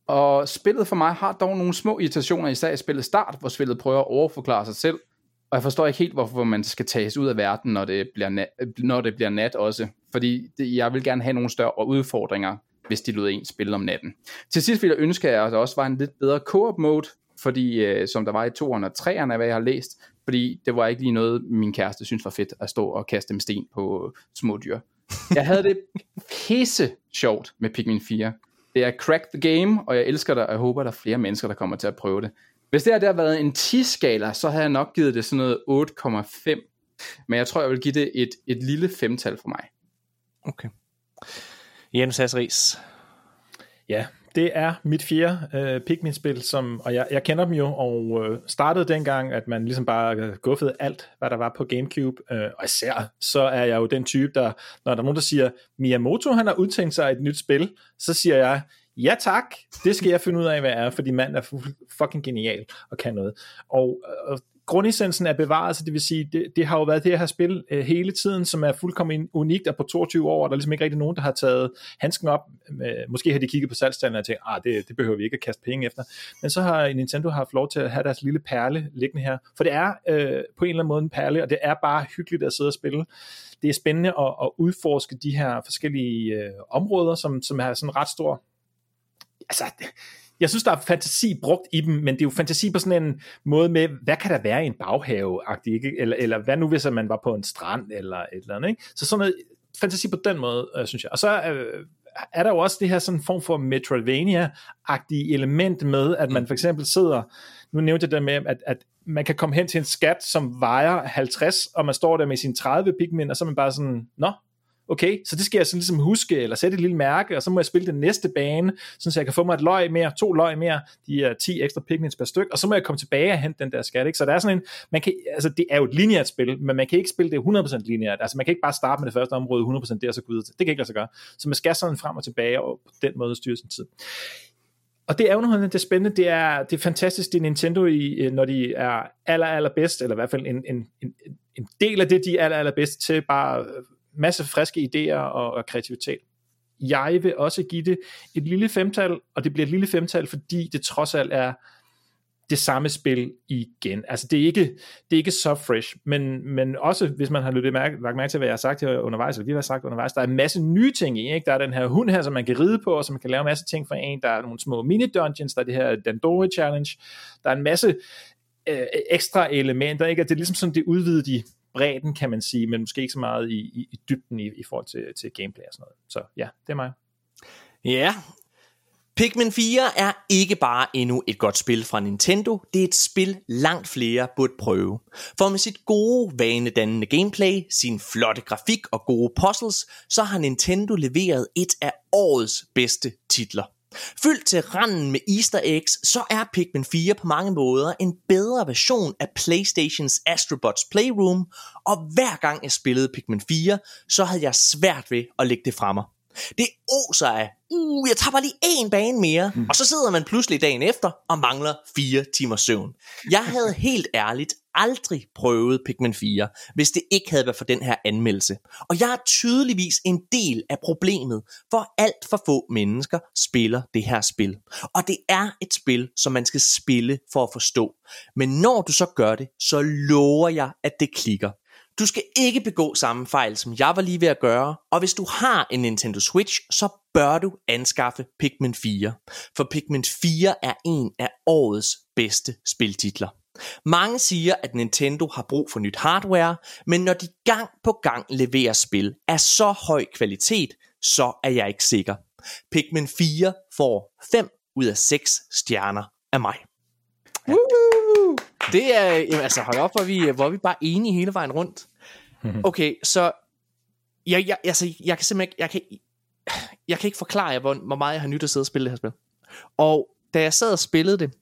[SPEAKER 3] Og spillet for mig har dog nogle små irritationer, især i spillet start, hvor spillet prøver at overforklare sig selv. Og jeg forstår ikke helt, hvorfor man skal tages ud af verden, når det bliver nat, når det bliver nat også. Fordi det, jeg vil gerne have nogle større udfordringer, hvis de lød en spille om natten. Til sidst vil jeg ønske, at der også var en lidt bedre co-op mode, fordi øh, som der var i 2'erne og 3'erne, hvad jeg har læst, fordi det var ikke lige noget, min kæreste synes var fedt at stå og kaste med sten på små dyr. Jeg havde det pisse sjovt med Pikmin 4. Det er crack the game, og jeg elsker det, og jeg håber, der er flere mennesker, der kommer til at prøve det. Hvis det her der været en 10-skala, så havde jeg nok givet det sådan noget 8,5. Men jeg tror, jeg vil give det et, et lille femtal for mig.
[SPEAKER 1] Okay. Jens Hasseris.
[SPEAKER 2] Ja, det er mit fjerde øh, Pikmin-spil, som, og jeg, jeg kender dem jo, og øh, startede dengang, at man ligesom bare øh, guffede alt, hvad der var på Gamecube, øh, og især så er jeg jo den type, der, når der er nogen, der siger, Miyamoto han har udtænkt sig et nyt spil, så siger jeg, ja tak, det skal jeg finde ud af, hvad er, fordi manden er fucking genial og kan noget. Og, og grundessensen er bevaret, så det vil sige, det, det har jo været det her spil øh, hele tiden, som er fuldkommen unikt, og på 22 år, og der er ligesom ikke rigtig nogen, der har taget handsken op. Øh, måske har de kigget på salgstallene og tænkt, ah, det, det behøver vi ikke at kaste penge efter. Men så har Nintendo haft lov til at have deres lille perle liggende her. For det er øh, på en eller anden måde en perle, og det er bare hyggeligt at sidde og spille. Det er spændende at, at udforske de her forskellige øh, områder, som, som er sådan ret stor altså, jeg synes, der er fantasi brugt i dem, men det er jo fantasi på sådan en måde med, hvad kan der være i en baghave ikke? Eller, eller hvad nu, hvis man var på en strand, eller et eller andet, ikke? Så sådan noget fantasi på den måde, øh, synes jeg. Og så øh, er der jo også det her sådan form for Metroidvania-agtige element med, at man for eksempel sidder, nu nævnte jeg det med, at, at man kan komme hen til en skat, som vejer 50, og man står der med sine 30 pigmænd, og så er man bare sådan, nå, okay, så det skal jeg sådan ligesom huske, eller sætte et lille mærke, og så må jeg spille den næste bane, så jeg kan få mig et løg mere, to løg mere, de er 10 ekstra pigments per styk, og så må jeg komme tilbage og hente den der skat, ikke? Så der er sådan en, man kan, altså det er jo et lineært spil, men man kan ikke spille det 100% lineært, altså man kan ikke bare starte med det første område 100% der, og så gå videre til. Det kan ikke lade sig gøre. Så man skal sådan frem og tilbage, og på den måde styre sin tid. Og det er underholdende, det er spændende, det er, det er fantastisk, det er Nintendo, i, øh, når de er aller, aller bedst, eller i hvert fald en, en, en, en del af det, de er aller, aller bedst til, bare øh, masse friske idéer og, og kreativitet. Jeg vil også give det et lille femtal, og det bliver et lille femtal, fordi det trods alt er det samme spil igen. Altså det er ikke, det er ikke så fresh, men, men også hvis man har lyttet mærke, lagt mærke til, hvad jeg har sagt her undervejs, eller vi har sagt undervejs, der er en masse nye ting i, ikke? Der er den her hund her, som man kan ride på, og som man kan lave en masse ting for en. Der er nogle små mini-dungeons, der er det her Dandori Challenge. Der er en masse øh, ekstra elementer, ikke? Og det er ligesom sådan, det udvider de bredden, kan man sige, men måske ikke så meget i, i, i dybden i, i forhold til, til gameplay og sådan noget. Så ja, det er mig.
[SPEAKER 1] Ja, Pikmin 4 er ikke bare endnu et godt spil fra Nintendo, det er et spil langt flere burde prøve. For med sit gode, vanedannende gameplay, sin flotte grafik og gode puzzles, så har Nintendo leveret et af årets bedste titler. Fyldt til randen med easter eggs, så er Pikmin 4 på mange måder en bedre version af PlayStations Astrobots Playroom, og hver gang jeg spillede Pikmin 4, så havde jeg svært ved at lægge det fra mig. Det oser af, uh, jeg tager bare lige en bane mere, mm. og så sidder man pludselig dagen efter og mangler fire timer søvn. Jeg havde helt ærligt aldrig prøvet Pikmin 4, hvis det ikke havde været for den her anmeldelse. Og jeg er tydeligvis en del af problemet, for alt for få mennesker spiller det her spil. Og det er et spil, som man skal spille for at forstå. Men når du så gør det, så lover jeg, at det klikker. Du skal ikke begå samme fejl, som jeg var lige ved at gøre, og hvis du har en Nintendo Switch, så bør du anskaffe Pikmin 4. For Pikmin 4 er en af årets bedste spiltitler. Mange siger, at Nintendo har brug for nyt hardware, men når de gang på gang leverer spil af så høj kvalitet, så er jeg ikke sikker. Pikmin 4 får 5 ud af 6 stjerner af mig. Ja. Det er, jamen, altså hold op, hvor vi, hvor vi bare enige hele vejen rundt. Okay, så jeg, jeg, altså, jeg kan simpelthen jeg kan, jeg kan ikke forklare jer, hvor, hvor meget jeg har nyt at sidde og spille det her spil. Og da jeg sad og spillede det,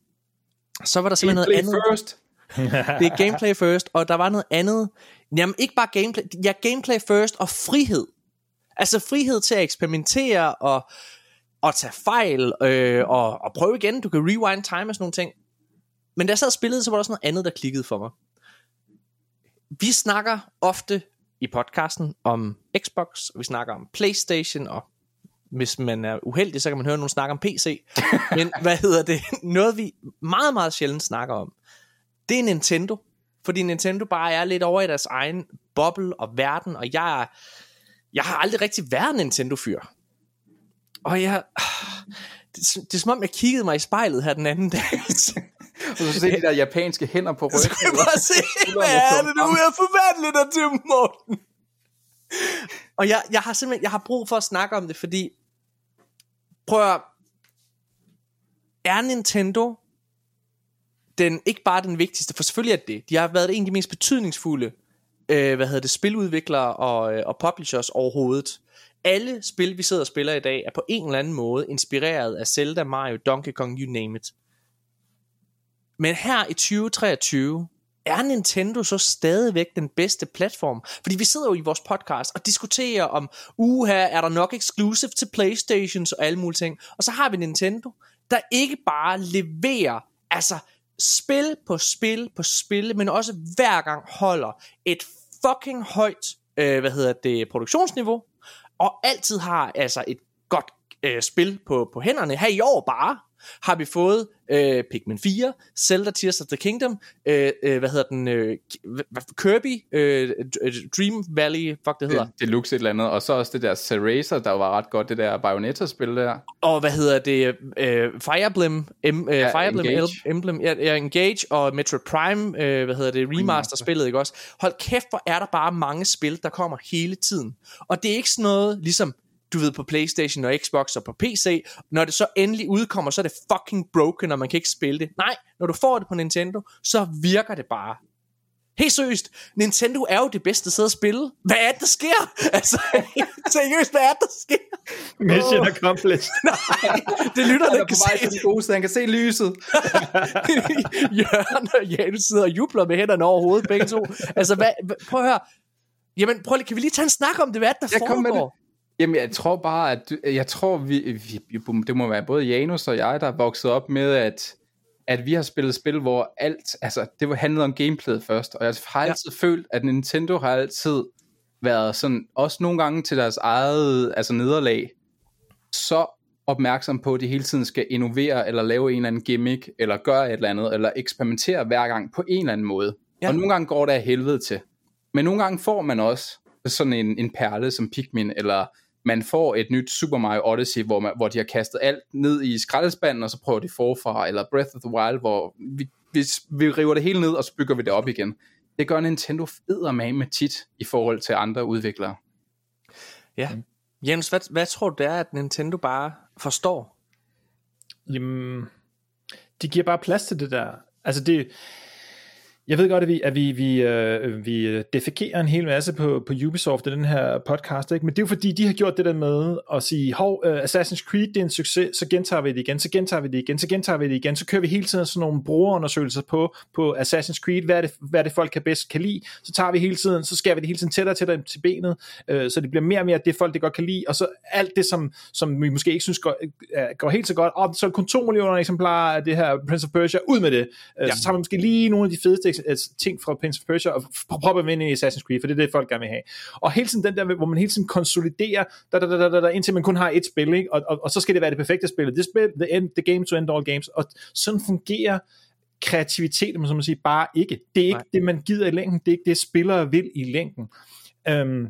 [SPEAKER 1] så var der simpelthen
[SPEAKER 3] Gameplay
[SPEAKER 1] noget andet.
[SPEAKER 3] first.
[SPEAKER 1] Det er gameplay first, og der var noget andet. Jamen ikke bare gameplay, ja gameplay first og frihed. Altså frihed til at eksperimentere og, og tage fejl øh, og, og prøve igen. Du kan rewind time og sådan nogle ting. Men da jeg sad og spillede, så var der også noget andet, der klikkede for mig. Vi snakker ofte i podcasten om Xbox, og vi snakker om Playstation, og hvis man er uheldig, så kan man høre nogen snakke om PC. Men hvad hedder det? Noget vi meget, meget sjældent snakker om, det er Nintendo. Fordi Nintendo bare er lidt over i deres egen boble og verden, og jeg, er- jeg har aldrig rigtig været Nintendo-fyr. Og jeg... Det, er- det er som om, jeg kiggede mig i spejlet her den anden dag.
[SPEAKER 3] Og så se de der japanske hænder på ryggen.
[SPEAKER 1] jeg bare se, hvad er det nu, jeg forvandler dig til, Morten? Og jeg, jeg har simpelthen, jeg har brug for at snakke om det, fordi, prøv at, er Nintendo den, ikke bare den vigtigste, for selvfølgelig er det, de har været en af de mest betydningsfulde, øh, hvad hedder det, spiludviklere og, øh, og publishers overhovedet. Alle spil, vi sidder og spiller i dag, er på en eller anden måde inspireret af Zelda, Mario, Donkey Kong, you name it. Men her i 2023, er Nintendo så stadigvæk den bedste platform? Fordi vi sidder jo i vores podcast og diskuterer om, uha, er der nok exclusive til Playstations og alle mulige ting. Og så har vi Nintendo, der ikke bare leverer, altså spil på spil på spil, men også hver gang holder et fucking højt, øh, hvad hedder det, produktionsniveau, og altid har altså et godt øh, spil på, på hænderne. Her i år bare har vi fået øh, Pikmin 4, Zelda Tears of the Kingdom, øh, øh, hvad hedder den, øh, Kirby, øh, Dream Valley, fuck det hedder,
[SPEAKER 3] Det, Deluxe et eller andet. Og så også det der Cereza, der var ret godt, det der Bayonetta-spil der.
[SPEAKER 1] og hvad hedder det, øh, Fire Emblem, em, øh,
[SPEAKER 3] Ja,
[SPEAKER 1] Fire Emblem. El- Emblem ja, ja, Engage og Metroid Prime, øh, hvad hedder det, remaster-spillet, ikke også? Hold kæft, hvor er der bare mange spil, der kommer hele tiden. Og det er ikke sådan noget, ligesom, du ved, på Playstation og Xbox og på PC, når det så endelig udkommer, så er det fucking broken, og man kan ikke spille det. Nej, når du får det på Nintendo, så virker det bare. Helt seriøst, Nintendo er jo det bedste sted at spille. Hvad er det, der sker? Altså, seriøst, hvad er det, der sker?
[SPEAKER 2] Mission accomplished.
[SPEAKER 1] Det lytter
[SPEAKER 3] Han
[SPEAKER 1] ikke
[SPEAKER 3] er på
[SPEAKER 1] kan
[SPEAKER 3] vej
[SPEAKER 1] se.
[SPEAKER 3] til den gode sted, han kan se lyset.
[SPEAKER 1] Jørgen og Janus sidder og jubler med hænderne over hovedet begge to. Altså, hvad, prøv at høre. Jamen, prøv lige, kan vi lige tage en snak om det? Hvad er det, der
[SPEAKER 3] med
[SPEAKER 1] foregår?
[SPEAKER 3] Jamen, jeg tror bare, at jeg tror, vi, vi, det må være både Janus og jeg, der er vokset op med, at, at vi har spillet spil, hvor alt, altså, det var handlet om gameplayet først, og jeg har altid ja. følt, at Nintendo har altid været sådan, også nogle gange til deres eget, altså nederlag, så opmærksom på, at de hele tiden skal innovere, eller lave en eller anden gimmick, eller gøre et eller andet, eller eksperimentere hver gang på en eller anden måde. Ja. Og nogle gange går det af helvede til. Men nogle gange får man også sådan en, en perle som Pikmin, eller man får et nyt Super Mario Odyssey, hvor, man, hvor de har kastet alt ned i skraldespanden, og så prøver de forfra, eller Breath of the Wild, hvor vi, vi, vi river det hele ned, og så bygger vi det op igen. Det gør Nintendo med tit i forhold til andre udviklere.
[SPEAKER 1] Ja. Jens, hvad, hvad tror du det er, at Nintendo bare forstår?
[SPEAKER 2] Jamen, de giver bare plads til det der. Altså det, jeg ved godt, at vi, at vi, vi, øh, vi defekerer en hel masse på, på Ubisoft i den her podcast, ikke? men det er jo fordi, de har gjort det der med at sige, hov, uh, Assassin's Creed det er en succes, så gentager vi det igen, så gentager vi det igen, så gentager vi det igen, så kører vi hele tiden sådan nogle brugerundersøgelser på, på Assassin's Creed, hvad er, det, hvad er det folk kan bedst kan lide, så tager vi hele tiden, så skærer vi det hele tiden tættere og tættere til benet, uh, så det bliver mere og mere det folk det godt kan lide, og så alt det, som, som vi måske ikke synes går, uh, går helt så godt, og så er kun 2 millioner eksemplarer af det her Prince of Persia, ud med det, uh, ja. så tager vi måske lige nogle af de fedeste ting fra Prince of Persia og propper dem ind i Assassin's Creed, for det er det, folk gerne vil have. Og hele tiden den der, hvor man hele tiden konsoliderer, da, da, da, da, da, indtil man kun har et spil, ikke? Og, og, og, så skal det være det perfekte spil. Det spil, the, end, the game to end all games. Og sådan fungerer kreativitet, som man siger, bare ikke. Det er ikke Nej. det, man gider i længden. Det er ikke det, spillere vil i længden. Um,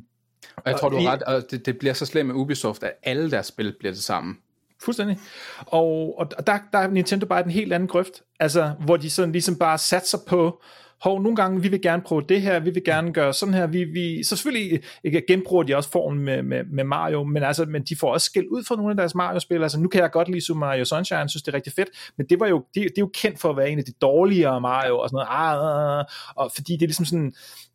[SPEAKER 3] og jeg tror, du har ret, og det, det bliver så slemt med Ubisoft, at alle deres spil bliver det samme.
[SPEAKER 2] Fuldstændig. Og, og der, der er Nintendo bare en helt anden grøft, altså, hvor de sådan ligesom bare satser på, hov, nogle gange, vi vil gerne prøve det her, vi vil gerne gøre sådan her, vi, vi, så selvfølgelig ikke, genbruger de også formen med, med, med Mario, men, altså, men de får også skæld ud for nogle af deres Mario-spil, altså nu kan jeg godt lide Super Mario Sunshine, synes det er rigtig fedt, men det var jo, det, det er jo kendt for at være en af de dårligere Mario, og sådan noget, ah, ah, ah, ah. og fordi det er ligesom sådan,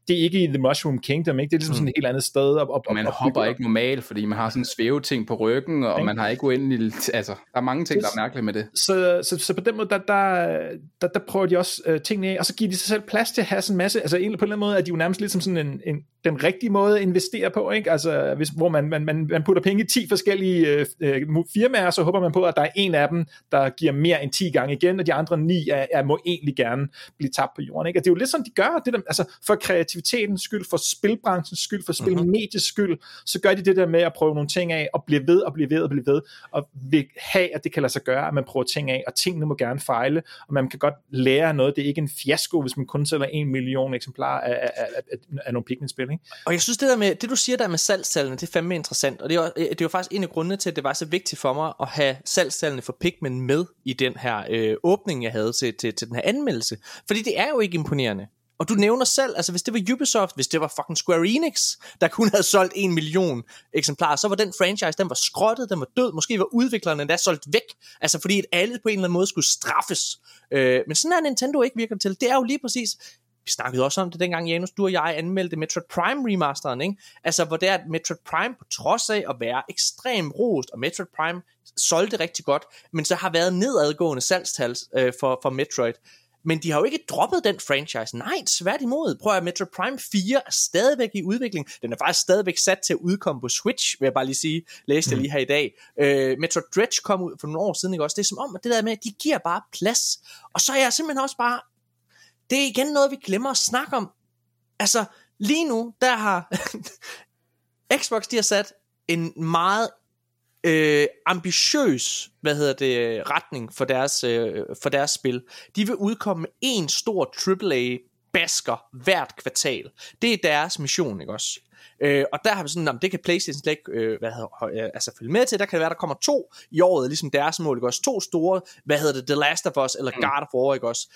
[SPEAKER 2] det er ikke i The Mushroom Kingdom, ikke? det er ligesom sådan et helt andet sted. Op, op,
[SPEAKER 3] man op, hopper op. ikke normalt, fordi man har sådan en svæveting på ryggen, og okay. man har ikke uendelig, altså, der er mange ting, der er mærkelige med det.
[SPEAKER 2] Så, så, så på den måde, der, der, der, der prøver de også uh, tingene af, og så giver de sig selv plads til at have sådan en masse, altså på en eller anden måde er de jo nærmest lidt som sådan en, en den rigtige måde at investere på, ikke? Altså, hvis, hvor man, man, man, man putter penge i 10 forskellige øh, øh, firmaer, så håber man på, at der er en af dem, der giver mere end 10 gange igen, og de andre 9 er, er, må egentlig gerne blive tabt på jorden, ikke? Og det er jo lidt sådan, de gør, det der, altså for kreativitetens skyld, for spilbranchens skyld, for mhm. spilmediets skyld, så gør de det der med at prøve nogle ting af, og blive ved, og blive ved, og blive ved, og vil have, at det kan lade sig gøre, at man prøver ting af, og tingene må gerne fejle, og man kan godt lære noget, det er ikke en fiasko, hvis man kun sælger en million eksemplarer af, af, af, af, af nogle Pikmin-spil, ikke?
[SPEAKER 1] Og jeg synes det der med, det du siger der med salgstallene, det er fandme interessant, og det er, jo, øh, det er jo faktisk en af grundene til, at det var så vigtigt for mig at have salgstallene for Pikmin med i den her øh, åbning, jeg havde til, til, til den her anmeldelse. Fordi det er jo ikke imponerende. Og du nævner selv, altså hvis det var Ubisoft, hvis det var fucking Square Enix, der kun havde solgt en million eksemplarer, så var den franchise, den var skrottet, den var død, måske var udviklerne endda solgt væk, altså fordi at alle på en eller anden måde skulle straffes. Øh, men sådan er Nintendo ikke virker til. Det er jo lige præcis, vi snakkede også om det dengang, Janus, du og jeg anmeldte Metroid Prime remasteren, ikke? Altså, hvor det er, at Metroid Prime, på trods af at være ekstremt rost, og Metroid Prime solgte rigtig godt, men så har været nedadgående salgstal øh, for, for Metroid. Men de har jo ikke droppet den franchise. Nej, tværtimod. Prøv at Metroid Prime 4 er stadigvæk i udvikling. Den er faktisk stadigvæk sat til at udkomme på Switch, vil jeg bare lige sige. Læste jeg mm. lige her i dag. Uh, Metroid Dredge kom ud for nogle år siden, ikke også? Det er som om, at det der med, at de giver bare plads. Og så er jeg simpelthen også bare det er igen noget, vi glemmer at snakke om. Altså, lige nu, der har Xbox, de har sat en meget øh, ambitiøs, hvad hedder det, retning for deres, øh, for deres spil. De vil udkomme med en stor AAA basker hvert kvartal. Det er deres mission, ikke også? Øh, og der har vi sådan, om det kan PlayStation slet ikke øh, hvad hedder, øh, altså følge med til. Der kan det være, der kommer to i året, ligesom deres mål, ikke også? To store, hvad hedder det, The Last of Us eller mm. God of War, ikke også?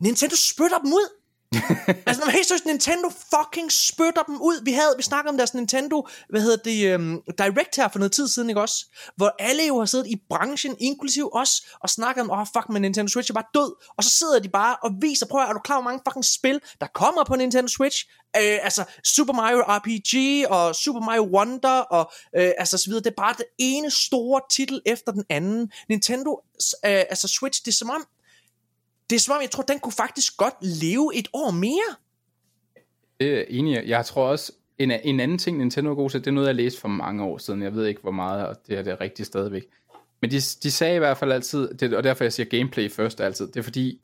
[SPEAKER 1] Nintendo spytter dem ud. altså, når helt seriøst, Nintendo fucking spytter dem ud. Vi havde, vi snakkede om deres Nintendo, hvad hedder det, um, Direct her for noget tid siden, ikke også? Hvor alle jo har siddet i branchen, inklusiv os, og snakket om, åh, oh, fuck, men Nintendo Switch er bare død. Og så sidder de bare og viser, prøv at, er du klar, hvor mange fucking spil, der kommer på Nintendo Switch? Uh, altså, Super Mario RPG, og Super Mario Wonder, og uh, altså så videre. Det er bare det ene store titel efter den anden. Nintendo, uh, altså Switch, det er som om, det er som om, jeg tror, den kunne faktisk godt leve et år mere.
[SPEAKER 3] Det er enig. Jeg tror også, en, en anden ting, Nintendo er god til, det er noget, jeg læste for mange år siden. Jeg ved ikke, hvor meget, og det er det rigtigt stadigvæk. Men de, de sagde i hvert fald altid, det, og derfor jeg siger gameplay først altid, det er fordi,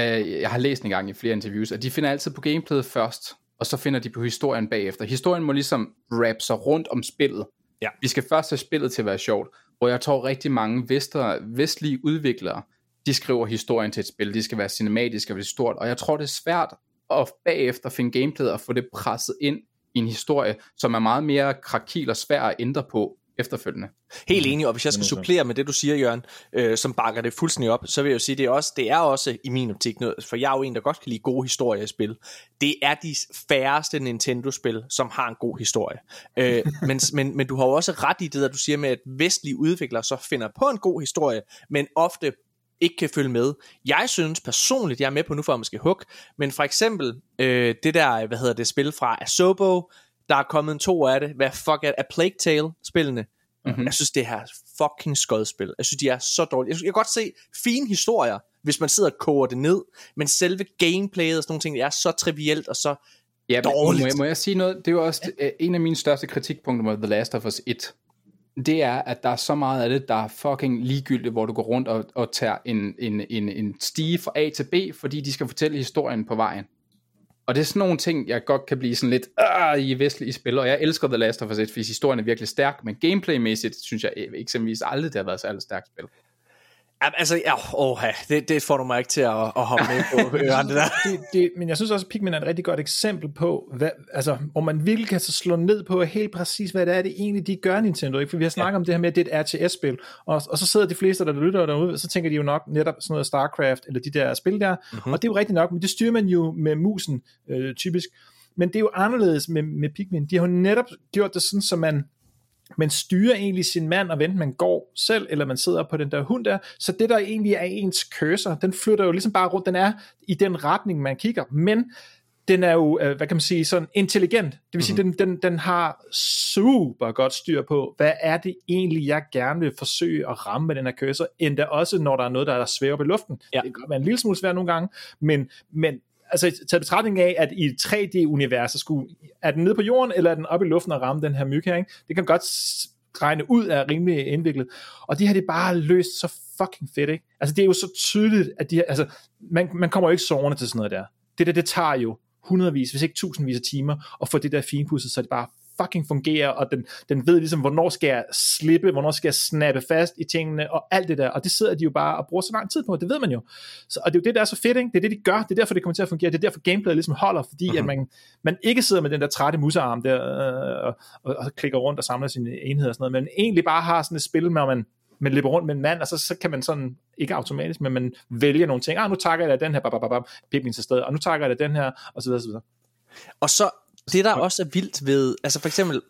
[SPEAKER 3] øh, jeg har læst en gang i flere interviews, at de finder altid på gameplayet først, og så finder de på historien bagefter. Historien må ligesom wrap sig rundt om spillet. Ja. Vi skal først have spillet til at være sjovt, hvor jeg tror rigtig mange vestre, vestlige udviklere, de skriver historien til et spil, de skal være cinematiske og det stort, og jeg tror det er svært at bagefter finde gameplayet og få det presset ind i en historie, som er meget mere krakil og svær at ændre på efterfølgende.
[SPEAKER 1] Helt enig, og hvis jeg skal supplere med det, du siger, Jørgen, øh, som bakker det fuldstændig op, så vil jeg jo sige, det er også, det er også i min optik noget, for jeg er jo en, der godt kan lide gode historier i spil. Det er de færreste Nintendo-spil, som har en god historie. Øh, men, men, men du har jo også ret i det, der du siger med, at vestlige udviklere så finder på en god historie, men ofte ikke kan følge med. Jeg synes personligt, jeg er med på nu for at måske hook, men for eksempel øh, det der, hvad hedder det, spil fra Asobo, der er kommet en to af det, hvad fuck er, er Plague Tale spillene. Mm-hmm. Jeg synes, det her fucking skodspil. Jeg synes, de er så dårlige. Jeg, jeg kan godt se fine historier, hvis man sidder og koger det ned, men selve gameplayet og sådan nogle ting, det er så trivielt og så ja, dårligt.
[SPEAKER 3] Må jeg, må jeg sige noget? Det er jo også ja. en af mine største kritikpunkter med The Last of Us 1 det er, at der er så meget af det, der er fucking ligegyldigt, hvor du går rundt og, og tager en, en, en, en stige fra A til B, fordi de skal fortælle historien på vejen. Og det er sådan nogle ting, jeg godt kan blive sådan lidt ah, i vestlige spil, og jeg elsker The Last of Us 1, fordi historien er virkelig stærk, men gameplaymæssigt synes jeg eksempelvis aldrig, det har været så stærkt spil.
[SPEAKER 1] Altså, ja, åh, det, det får du mig ikke til at, at hoppe med på det der.
[SPEAKER 2] det, det, men jeg synes også, at Pikmin er et rigtig godt eksempel på, hvad, altså, hvor man virkelig kan så slå ned på helt præcis, hvad det er, det egentlig de gør Nintendo. Ikke? For vi har snakket ja. om det her med, at det er et RTS-spil, og, og så sidder de fleste, der lytter derude, så tænker de jo nok netop sådan noget StarCraft, eller de der spil der, mm-hmm. og det er jo rigtigt nok, men det styrer man jo med musen, øh, typisk. Men det er jo anderledes med, med Pikmin. De har jo netop gjort det sådan, så man man styrer egentlig sin mand, og venten man går selv, eller man sidder på den der hund der, så det der egentlig er ens cursor, den flytter jo ligesom bare rundt, den er i den retning, man kigger, men den er jo, øh, hvad kan man sige, sådan intelligent. Det vil sige, mm-hmm. den, den, den har super godt styr på, hvad er det egentlig, jeg gerne vil forsøge at ramme med den her cursor, endda også, når der er noget, der er svært op i luften. Ja. Det kan godt være en lille smule svært nogle gange, men, men altså taget betragtning af, at i 3D-universet skulle, er den nede på jorden, eller er den oppe i luften og ramme den her myg her, ikke? Det kan godt regne ud af rimelig indviklet. Og det har det bare løst så fucking fedt, ikke? Altså det er jo så tydeligt, at de her, altså, man, man kommer jo ikke sovende til sådan noget der. Det der, det tager jo hundredvis, hvis ikke tusindvis af timer, at få det der finpudset, så det bare fucking fungerer, og den, den ved ligesom, hvornår skal jeg slippe, hvornår skal jeg snappe fast i tingene, og alt det der, og det sidder de jo bare og bruger så lang tid på, det ved man jo. Så, og det er jo det, der er så fedt, ikke? det er det, de gør, det er derfor, det kommer til at fungere, det er derfor, gameplayet ligesom holder, fordi uh-huh. at mhm. man, man ikke sidder med den der trætte musearm der, øh, og, og, og, klikker rundt og samler sine enheder og sådan noget, men egentlig bare har sådan et spil, hvor man, man løber rundt med en mand, og så, så kan man sådan, ikke automatisk, men man vælger nogle ting, ah, nu takker jeg den her, bababab, Pikmin til sted, og nu takker jeg den her, og så videre, så videre.
[SPEAKER 1] Og så det der også er vildt ved, altså for eksempel,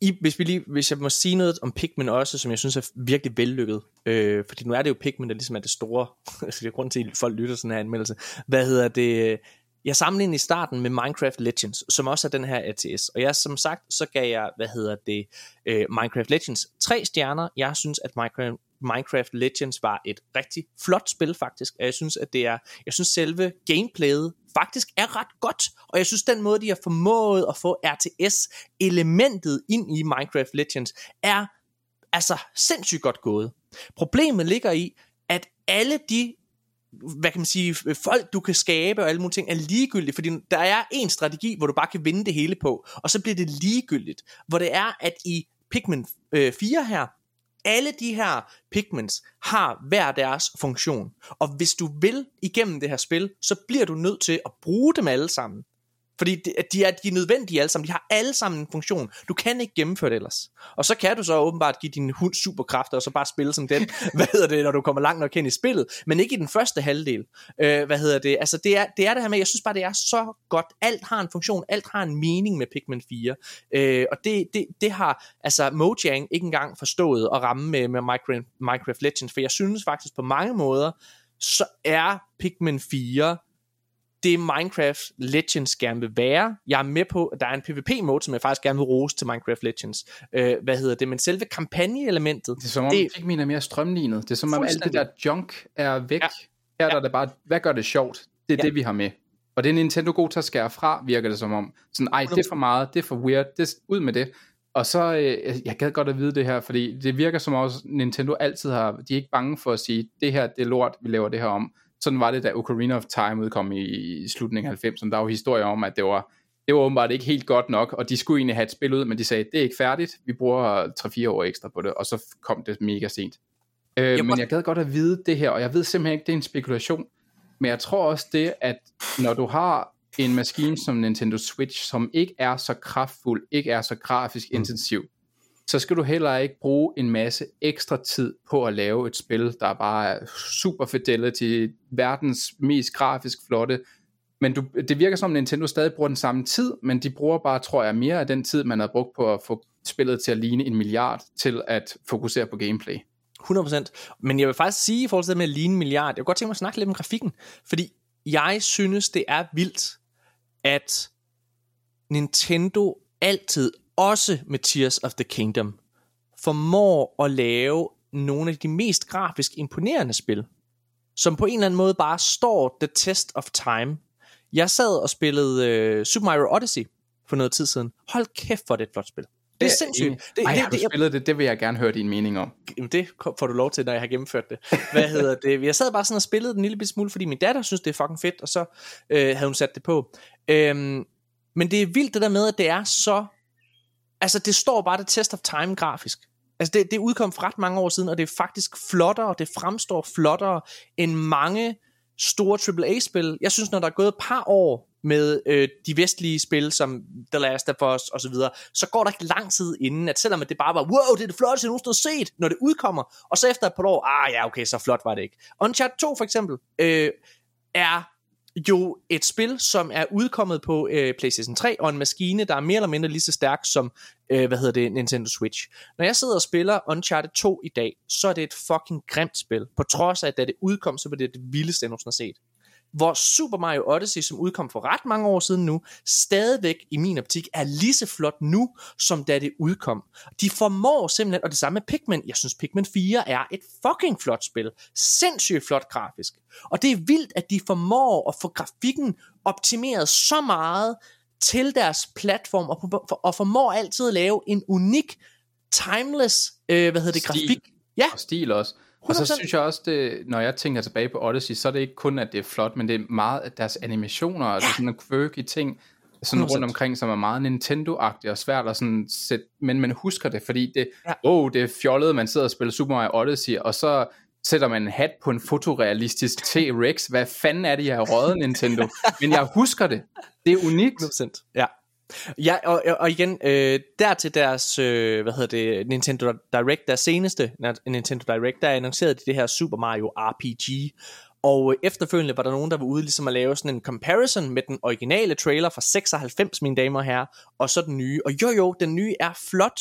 [SPEAKER 1] i, hvis, vi lige, hvis jeg må sige noget om Pikmin også, som jeg synes er virkelig vellykket, øh, fordi nu er det jo Pikmin, der ligesom er det store, altså det er grund til, at folk lytter sådan her anmeldelse, hvad hedder det, jeg sammenlignede i starten med Minecraft Legends, som også er den her ATS, og jeg som sagt, så gav jeg, hvad hedder det, øh, Minecraft Legends tre stjerner, jeg synes, at Minecraft, Minecraft Legends var et rigtig flot spil faktisk, og jeg synes, at det er, jeg synes selve gameplayet faktisk er ret godt, og jeg synes den måde, de har formået at få RTS-elementet ind i Minecraft Legends, er altså sindssygt godt gået. Problemet ligger i, at alle de hvad kan man sige, folk du kan skabe og alle mulige ting er ligegyldigt, fordi der er en strategi, hvor du bare kan vinde det hele på, og så bliver det ligegyldigt, hvor det er, at i Pikmin øh, 4 her, alle de her pigments har hver deres funktion. Og hvis du vil igennem det her spil, så bliver du nødt til at bruge dem alle sammen. Fordi de, de, er, de er nødvendige alle sammen. De har alle sammen en funktion. Du kan ikke gennemføre det ellers. Og så kan du så åbenbart give din hund superkræfter, og så bare spille som den, hvad hedder det, når du kommer langt nok hen i spillet. Men ikke i den første halvdel. Øh, hvad hedder det? Altså det er, det er det her med, jeg synes bare, det er så godt. Alt har en funktion. Alt har en mening med Pikmin 4. Øh, og det, det, det har altså Mojang ikke engang forstået at ramme med, med Minecraft, Minecraft Legends. For jeg synes faktisk på mange måder, så er Pikmin 4 det Minecraft Legends gerne vil være. Jeg er med på, at der er en PvP-mode, som jeg faktisk gerne vil rose til Minecraft Legends. Øh, hvad hedder det? Men selve kampagne-elementet...
[SPEAKER 3] Det er som om det, Pikmin er mere strømlignet. Det er som om alt det der junk er væk. Ja. Her der er det bare, hvad gør det sjovt? Det er ja. det, vi har med. Og det er Nintendo god til at skære fra, virker det som om. Sådan, ej, det er for meget, det er for weird, det, ud med det. Og så, øh, jeg gad godt at vide det her, fordi det virker som også, Nintendo altid har, de er ikke bange for at sige, det her, det er lort, vi laver det her om sådan var det, da Ocarina of Time udkom i, i slutningen af 90'erne. Der var historier om, at det var det var åbenbart ikke helt godt nok, og de skulle egentlig have et spil ud, men de sagde, det er ikke færdigt, vi bruger 3-4 år ekstra på det, og så kom det mega sent. Øh, jeg men jeg gad godt at vide det her, og jeg ved simpelthen ikke, det er en spekulation, men jeg tror også det, at når du har en maskine som Nintendo Switch, som ikke er så kraftfuld, ikke er så grafisk mm. intensiv, så skal du heller ikke bruge en masse ekstra tid på at lave et spil, der bare er super fidelity, verdens mest grafisk flotte, men du, det virker som, at Nintendo stadig bruger den samme tid, men de bruger bare, tror jeg, mere af den tid, man har brugt på at få spillet til at ligne en milliard, til at fokusere på gameplay.
[SPEAKER 1] 100%. Men jeg vil faktisk sige, i forhold til det med at ligne en milliard, jeg kunne godt tænke mig at snakke lidt om grafikken, fordi jeg synes, det er vildt, at Nintendo altid, også med Tears of the Kingdom, formår at lave nogle af de mest grafisk imponerende spil, som på en eller anden måde bare står the test of time. Jeg sad og spillede uh, Super Mario Odyssey for noget tid siden. Hold kæft for det et flot spil. Det er sindssygt.
[SPEAKER 3] Det, Ej, det, har du det, spillet det? Det vil jeg gerne høre din mening om.
[SPEAKER 1] Det får du lov til, når jeg har gennemført det. Hvad hedder det? Jeg sad bare sådan og spillede den en lille smule, fordi min datter synes, det er fucking fedt, og så øh, havde hun sat det på. Øhm, men det er vildt det der med, at det er så... Altså, det står bare det test of time grafisk. Altså, det, det udkom for ret mange år siden, og det er faktisk flottere, det fremstår flottere end mange store AAA-spil. Jeg synes, når der er gået et par år med øh, de vestlige spil, som The Last of Us og så videre, så går der ikke lang tid inden, at selvom det bare var, wow, det er det flotteste, jeg nogensinde har set, når det udkommer, og så efter et par år, ah ja, okay, så flot var det ikke. Uncharted 2 for eksempel, øh, er jo et spil, som er udkommet på øh, PlayStation 3, og en maskine, der er mere eller mindre lige så stærk som, øh, hvad hedder det, Nintendo Switch. Når jeg sidder og spiller Uncharted 2 i dag, så er det et fucking grimt spil. På trods af, at da det udkom, så var det det vildeste, jeg nogensinde har set hvor Super Mario Odyssey, som udkom for ret mange år siden nu, stadigvæk i min optik er lige så flot nu, som da det udkom. De formår simpelthen, og det samme med Pikmin, jeg synes Pikmin 4 er et fucking flot spil. Sindssygt flot grafisk. Og det er vildt, at de formår at få grafikken optimeret så meget til deres platform, og, og formår altid at lave en unik, timeless, øh, hvad hedder det,
[SPEAKER 3] stil.
[SPEAKER 1] grafik.
[SPEAKER 3] Ja. Og stil også. Og så synes jeg også, det, når jeg tænker tilbage på Odyssey, så er det ikke kun, at det er flot, men det er meget af deres animationer, ja. og sådan nogle quirky ting, sådan 100%. rundt omkring, som er meget Nintendo-agtigt og svært at sådan sætte, men man husker det, fordi det, ja. oh, det er fjollet, man sidder og spiller Super Mario Odyssey, og så sætter man en hat på en fotorealistisk T-Rex. Hvad fanden er det, jeg har røget, Nintendo? Men jeg husker det. Det er unikt.
[SPEAKER 1] 100%. Ja. Ja, og, og igen, øh, der til deres, øh, hvad hedder det, Nintendo Direct, deres seneste Nintendo Direct, der annoncerede de det her Super Mario RPG, og efterfølgende var der nogen, der var ude ligesom at lave sådan en comparison med den originale trailer fra 96, mine damer og herrer, og så den nye. Og jo jo, den nye er flot,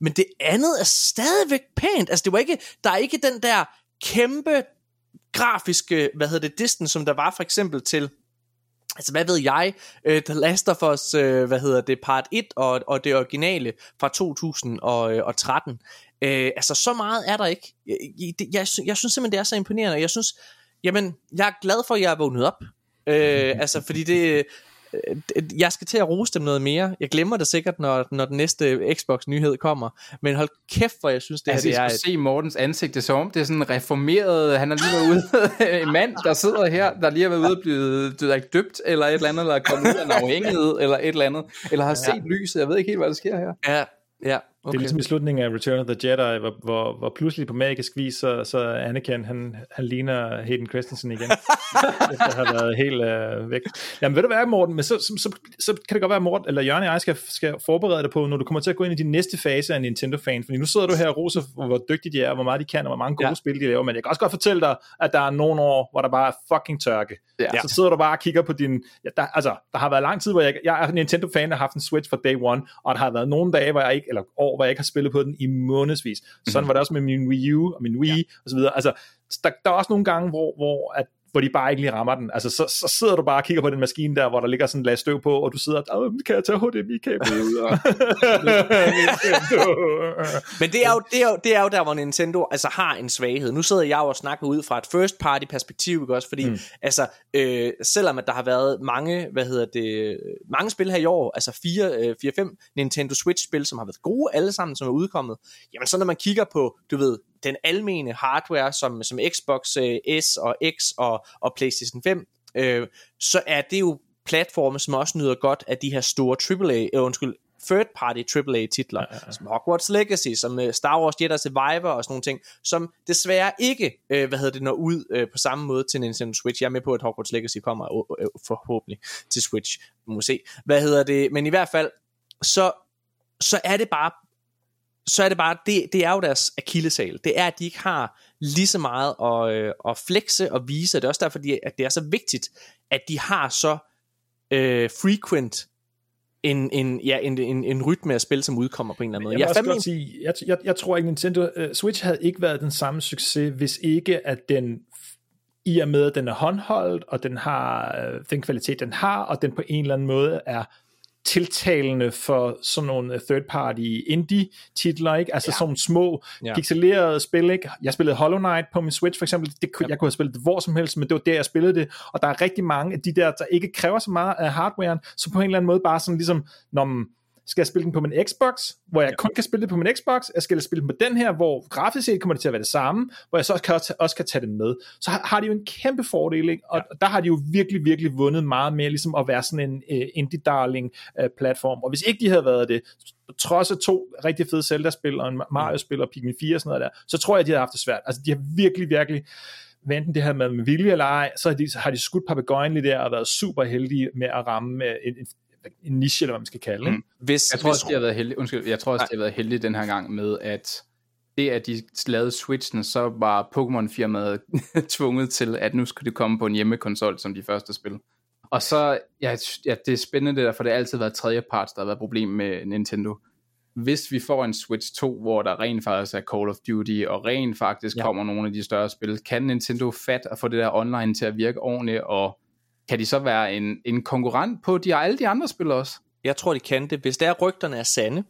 [SPEAKER 1] men det andet er stadigvæk pænt. Altså det var ikke, der er ikke den der kæmpe grafiske, hvad hedder det, distance, som der var for eksempel til Altså, hvad ved jeg? Uh, The Last of Us, uh, hvad hedder det, part 1 og, og det originale fra 2013. Uh, øh, altså, så meget er der ikke. Jeg, jeg, jeg, jeg synes simpelthen, det er så imponerende. Jeg synes, jamen, jeg er glad for, at jeg er vågnet op. Øh, altså, fordi det, jeg skal til at rose dem noget mere. Jeg glemmer det sikkert, når, når den næste Xbox-nyhed kommer. Men hold kæft, hvor jeg synes, det
[SPEAKER 3] altså,
[SPEAKER 1] her det
[SPEAKER 3] er... Altså, se Mortens ansigt, det er som om, det er sådan reformeret... Han er lige været ude... en mand, der sidder her, der lige har været ude og blevet det døbt, eller et eller andet, eller er kommet ud af en afhængighed, eller et eller andet. Eller har set ja. lyset. Jeg ved ikke helt, hvad der sker her.
[SPEAKER 1] Ja, ja.
[SPEAKER 2] Okay. Det er ligesom i slutningen af Return of the Jedi, hvor, hvor, hvor pludselig på magisk vis, så, så Anakin, han, han ligner Hayden Christensen igen, efter har været helt øh, væk. Jamen ved du hvad, Morten, men så, så, så, så kan det godt være, at Morten, eller Jørgen og jeg skal, skal forberede dig på, når du kommer til at gå ind i din næste fase af Nintendo-fan, fordi nu sidder du her og roser, hvor dygtige de er, hvor meget de kan, og hvor mange gode ja. spil de laver, men jeg kan også godt fortælle dig, at der er nogle år, hvor der bare er fucking tørke. Ja. Så sidder du bare og kigger på din, ja, der, altså, der har været lang tid, hvor jeg, jeg er Nintendo-fan, der har haft en Switch fra day one, og der har været nogle dage, hvor jeg ikke, eller år, hvor jeg ikke har spillet på den i månedsvis. Sådan mm-hmm. var det også med min Wii U og min Wii ja. og så videre. Altså, der, der er også nogle gange, hvor, hvor at hvor de bare ikke lige rammer den. Altså, så, så sidder du bare og kigger på den maskine der, hvor der ligger sådan en lag støv på, og du sidder og, kan jeg tage HDMI-kablet ud? Og...
[SPEAKER 1] Men det er, jo, det, er jo, det er jo der, hvor Nintendo altså, har en svaghed. Nu sidder jeg jo og snakker ud fra et first party perspektiv, ikke også? Fordi, mm. altså, øh, selvom at der har været mange, hvad hedder det, mange spil her i år, altså 4-5 øh, Nintendo Switch-spil, som har været gode alle sammen, som er udkommet, jamen så når man kigger på, du ved, den almene hardware, som, som Xbox øh, S og X og, og PlayStation 5, øh, så er det jo platforme, som også nyder godt af de her store AAA, øh, undskyld, third party AAA titler, ja, ja, ja. som Hogwarts Legacy, som uh, Star Wars Jedi Survivor og sådan nogle ting, som desværre ikke, uh, hvad hedder det, når ud uh, på samme måde til Nintendo Switch. Jeg er med på, at Hogwarts Legacy kommer uh, uh, forhåbentlig til Switch. Vi må se. Hvad hedder det? Men i hvert fald, så, så er det bare så er det bare, det, det er jo deres akillesal. Det er, at de ikke har lige så meget at, øh, at flexe og vise. Det er også derfor, at det er så vigtigt, at de har så øh, frequent en, en, ja, en, en, en rytme af spil, som udkommer på en eller anden måde.
[SPEAKER 2] Jeg, jeg, også godt sige, jeg, jeg, jeg tror ikke, Nintendo uh, Switch havde ikke været den samme succes, hvis ikke at den i og med, at den er håndholdt, og den har uh, den kvalitet, den har, og den på en eller anden måde er tiltalende for sådan nogle third party indie titler, ikke? Altså ja. sådan små ja. pixelerede spil, ikke? Jeg spillede Hollow Knight på min Switch for eksempel, det, jeg kunne have spillet det hvor som helst, men det var der jeg spillede det, og der er rigtig mange af de der, der ikke kræver så meget af hardwaren, så på en eller anden måde bare sådan ligesom, når skal jeg spille den på min Xbox, hvor jeg ja. kun kan spille det på min Xbox, jeg skal spille den på den her, hvor grafisk set kommer det til at være det samme, hvor jeg så også kan, også kan tage det med. Så har, har de jo en kæmpe fordel, ikke? og ja. der har de jo virkelig, virkelig vundet meget mere, ligesom at være sådan en uh, indie-darling-platform. Uh, og hvis ikke de havde været det, trods af to rigtig fede Zelda-spil, og en Mario-spil og Pikmin 4 og sådan noget der, så tror jeg, de havde haft det svært. Altså, de har virkelig, virkelig enten det her med, med vilje eller ej, så har de, har de skudt papegøjen lige der og været super heldige med at ramme øh, en, en en niche, eller hvad man skal kalde det. Mm.
[SPEAKER 3] Hvis, jeg tror også, de har været heldige, undskyld, jeg tror også, de har været heldige den her gang med, at det, at de lavede Switchen, så var Pokémon-firmaet tvunget til, at nu skulle det komme på en hjemmekonsol som de første spil. Og så, ja, ja det er spændende det der, for det har altid været tredjeparts, der har været problem med Nintendo. Hvis vi får en Switch 2, hvor der rent faktisk er Call of Duty, og rent faktisk ja. kommer nogle af de større spil, kan Nintendo fat at få det der online til at virke ordentligt, og kan de så være en, en konkurrent på de, alle de andre spil også?
[SPEAKER 1] Jeg tror, de kan det. Hvis der rygterne er sande,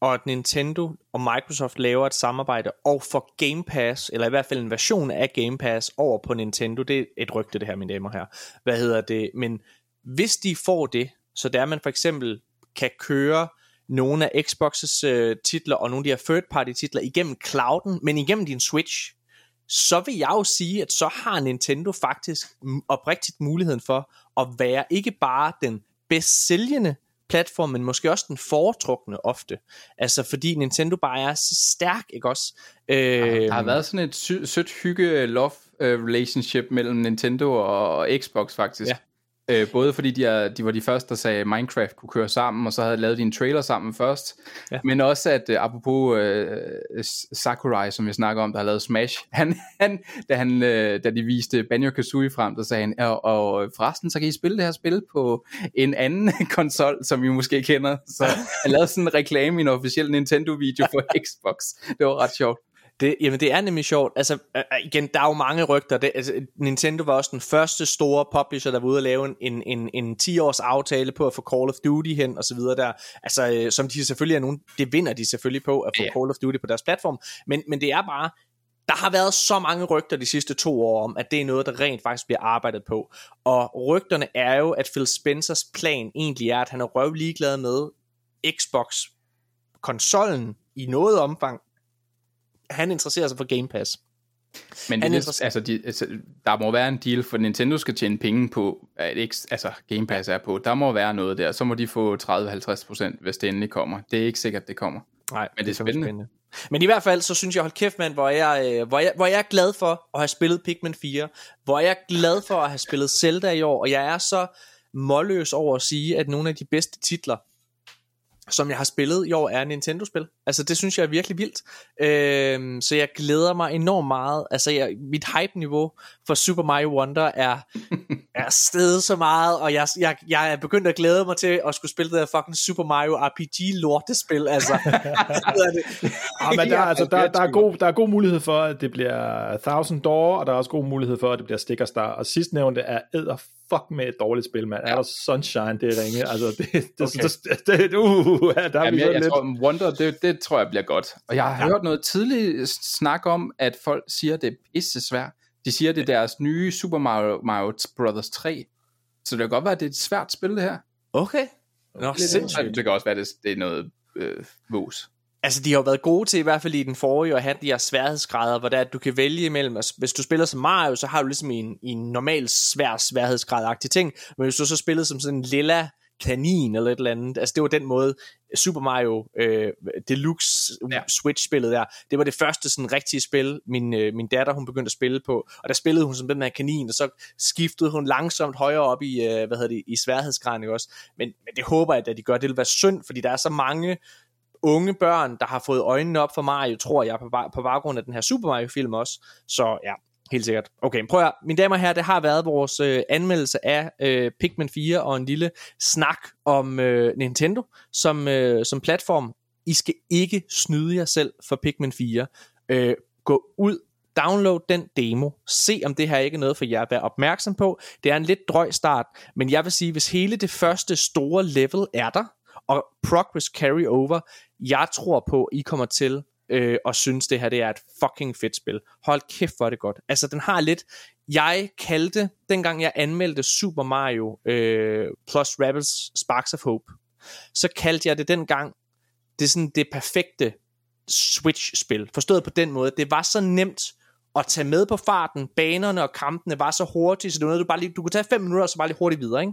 [SPEAKER 1] og at Nintendo og Microsoft laver et samarbejde og får Game Pass, eller i hvert fald en version af Game Pass over på Nintendo, det er et rygte det her, mine damer her. Hvad hedder det? Men hvis de får det, så der man for eksempel kan køre nogle af Xbox's øh, titler og nogle af de her third party titler igennem clouden, men igennem din Switch, så vil jeg jo sige, at så har Nintendo faktisk oprigtigt muligheden for at være ikke bare den bedst sælgende platform, men måske også den foretrukne ofte. Altså fordi Nintendo bare er så stærk, ikke også?
[SPEAKER 3] Øh, der har været sådan et sødt hygge love øh, relationship mellem Nintendo og Xbox faktisk. Ja. Øh, både fordi de, er, de var de første, der sagde, at Minecraft kunne køre sammen, og så havde lavet de en trailer sammen først. Ja. Men også at, uh, apropos uh, Sakurai, som jeg snakker om, der har lavet Smash, han, han, da, han, uh, da de viste Banjo-Kazooie frem, der sagde han, og, og forresten, så kan I spille det her spil på en anden konsol, som I måske kender. Så han lavede sådan en reklame i en officiel Nintendo-video for Xbox. Det var ret sjovt.
[SPEAKER 1] Det, jamen det er nemlig sjovt. Altså igen, der er jo mange rygter. Det, altså, Nintendo var også den første store publisher, der var ude at lave en, en, en 10-års aftale på at få Call of Duty hen og så videre der. Altså øh, som de selvfølgelig er nogen, det vinder de selvfølgelig på at få yeah. Call of Duty på deres platform. Men, men det er bare, der har været så mange rygter de sidste to år om, at det er noget, der rent faktisk bliver arbejdet på. Og rygterne er jo, at Phil Spencers plan egentlig er, at han er røv ligeglad med Xbox konsollen i noget omfang, han interesserer sig for Game Pass.
[SPEAKER 3] Men det, er, altså, de, altså, der må være en deal, for Nintendo skal tjene penge på, at ikke, altså, Game Pass er på. Der må være noget der. Så må de få 30-50%, hvis det endelig kommer. Det er ikke sikkert, det kommer.
[SPEAKER 1] Nej, men det er spændende. spændende. Men i hvert fald, så synes jeg, hold kæft mand, hvor jeg, øh, hvor, jeg, hvor jeg er glad for at have spillet Pikmin 4. Hvor jeg er glad for at have spillet Zelda i år. Og jeg er så målløs over at sige, at nogle af de bedste titler, som jeg har spillet i år, er Nintendo-spil. Altså, det synes jeg er virkelig vildt. Øhm, så jeg glæder mig enormt meget. Altså, jeg, mit hype-niveau for Super Mario Wonder er, er steget så meget, og jeg, jeg, jeg er begyndt at glæde mig til at skulle spille det der fucking Super Mario RPG-lortespil. Altså,
[SPEAKER 2] ja, men der, altså, der, der, er god, der er god mulighed for, at det bliver Thousand Door, og der er også god mulighed for, at det bliver Sticker Star. Og sidstnævnte er æder fuck med et dårligt spil, mand. Ja. Er der Sunshine, det ringe? Altså, det, det, okay. det, det, det uh, der
[SPEAKER 3] Jamen, jeg, jeg lidt... tror, Wonder, det, det tror jeg bliver godt. Og jeg har ja. hørt noget tidligt snak om, at folk siger, at det er pisse svært. De siger, at det er deres nye Super Mario, Mario Brothers 3. Så det kan godt være, at det er et svært spil, det her.
[SPEAKER 1] Okay.
[SPEAKER 3] Nå, det, sindssygt. Det kan også være, at det, det er noget øh, vås.
[SPEAKER 1] Altså, de har jo været gode til, i hvert fald i den forrige, at have de her sværhedsgrader, hvor der, at du kan vælge imellem, altså, hvis du spiller som Mario, så har du ligesom en, en normal svær sværhedsgrad-agtig ting, men hvis du så spiller som sådan en lilla kanin eller et eller andet. Altså det var den måde, Super Mario øh, Deluxe ja. Switch-spillet der, det var det første sådan rigtige spil, min, øh, min datter hun begyndte at spille på, og der spillede hun som den her kanin, og så skiftede hun langsomt højere op i, øh, hvad hedder det, i sværhedsgraden også. Men, men det håber jeg, at de gør, det vil være synd, fordi der er så mange unge børn, der har fået øjnene op for Mario, tror jeg, på, på baggrund af den her Super Mario-film også. Så ja, Helt sikkert. Okay, prøv at mine damer og herrer, det har været vores øh, anmeldelse af øh, Pikmin 4 og en lille snak om øh, Nintendo som, øh, som platform. I skal ikke snyde jer selv for Pikmin 4. Øh, gå ud, download den demo, se om det her ikke er noget for jer at være opmærksom på. Det er en lidt drøg start, men jeg vil sige, hvis hele det første store level er der, og progress carry over, jeg tror på, I kommer til øh, og synes det her det er et fucking fedt spil. Hold kæft hvor er det godt. Altså den har lidt, jeg kaldte, dengang jeg anmeldte Super Mario øh, plus Rebels Sparks of Hope, så kaldte jeg det dengang, det er sådan det perfekte Switch-spil. Forstået på den måde, det var så nemt at tage med på farten, banerne og kampene var så hurtige, så det var noget, du bare lige, du kunne tage 5 minutter, og så bare lige hurtigt videre, ikke?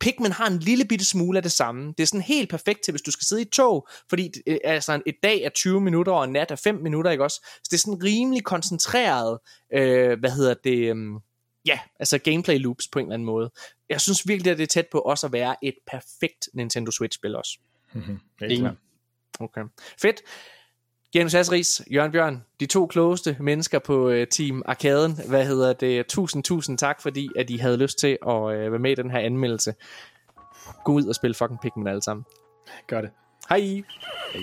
[SPEAKER 1] Pikmin har en lille bitte smule af det samme. Det er sådan helt perfekt til, hvis du skal sidde i tog, fordi altså, et dag er 20 minutter, og en nat er 5 minutter, ikke også? Så det er sådan rimelig koncentreret, øh, hvad hedder det, øh, ja, altså gameplay loops på en eller anden måde. Jeg synes virkelig, at det er tæt på også at være et perfekt Nintendo Switch-spil også.
[SPEAKER 2] Mm-hmm.
[SPEAKER 1] Okay. Fedt. Janus Asris, Jørgen Bjørn, de to klogeste mennesker på uh, Team Arkaden. Hvad hedder det? Tusind, tusind tak, fordi at I havde lyst til at uh, være med i den her anmeldelse. Gå ud og spil fucking Pikmin alle sammen.
[SPEAKER 2] Gør det.
[SPEAKER 1] Hej.
[SPEAKER 2] Hej.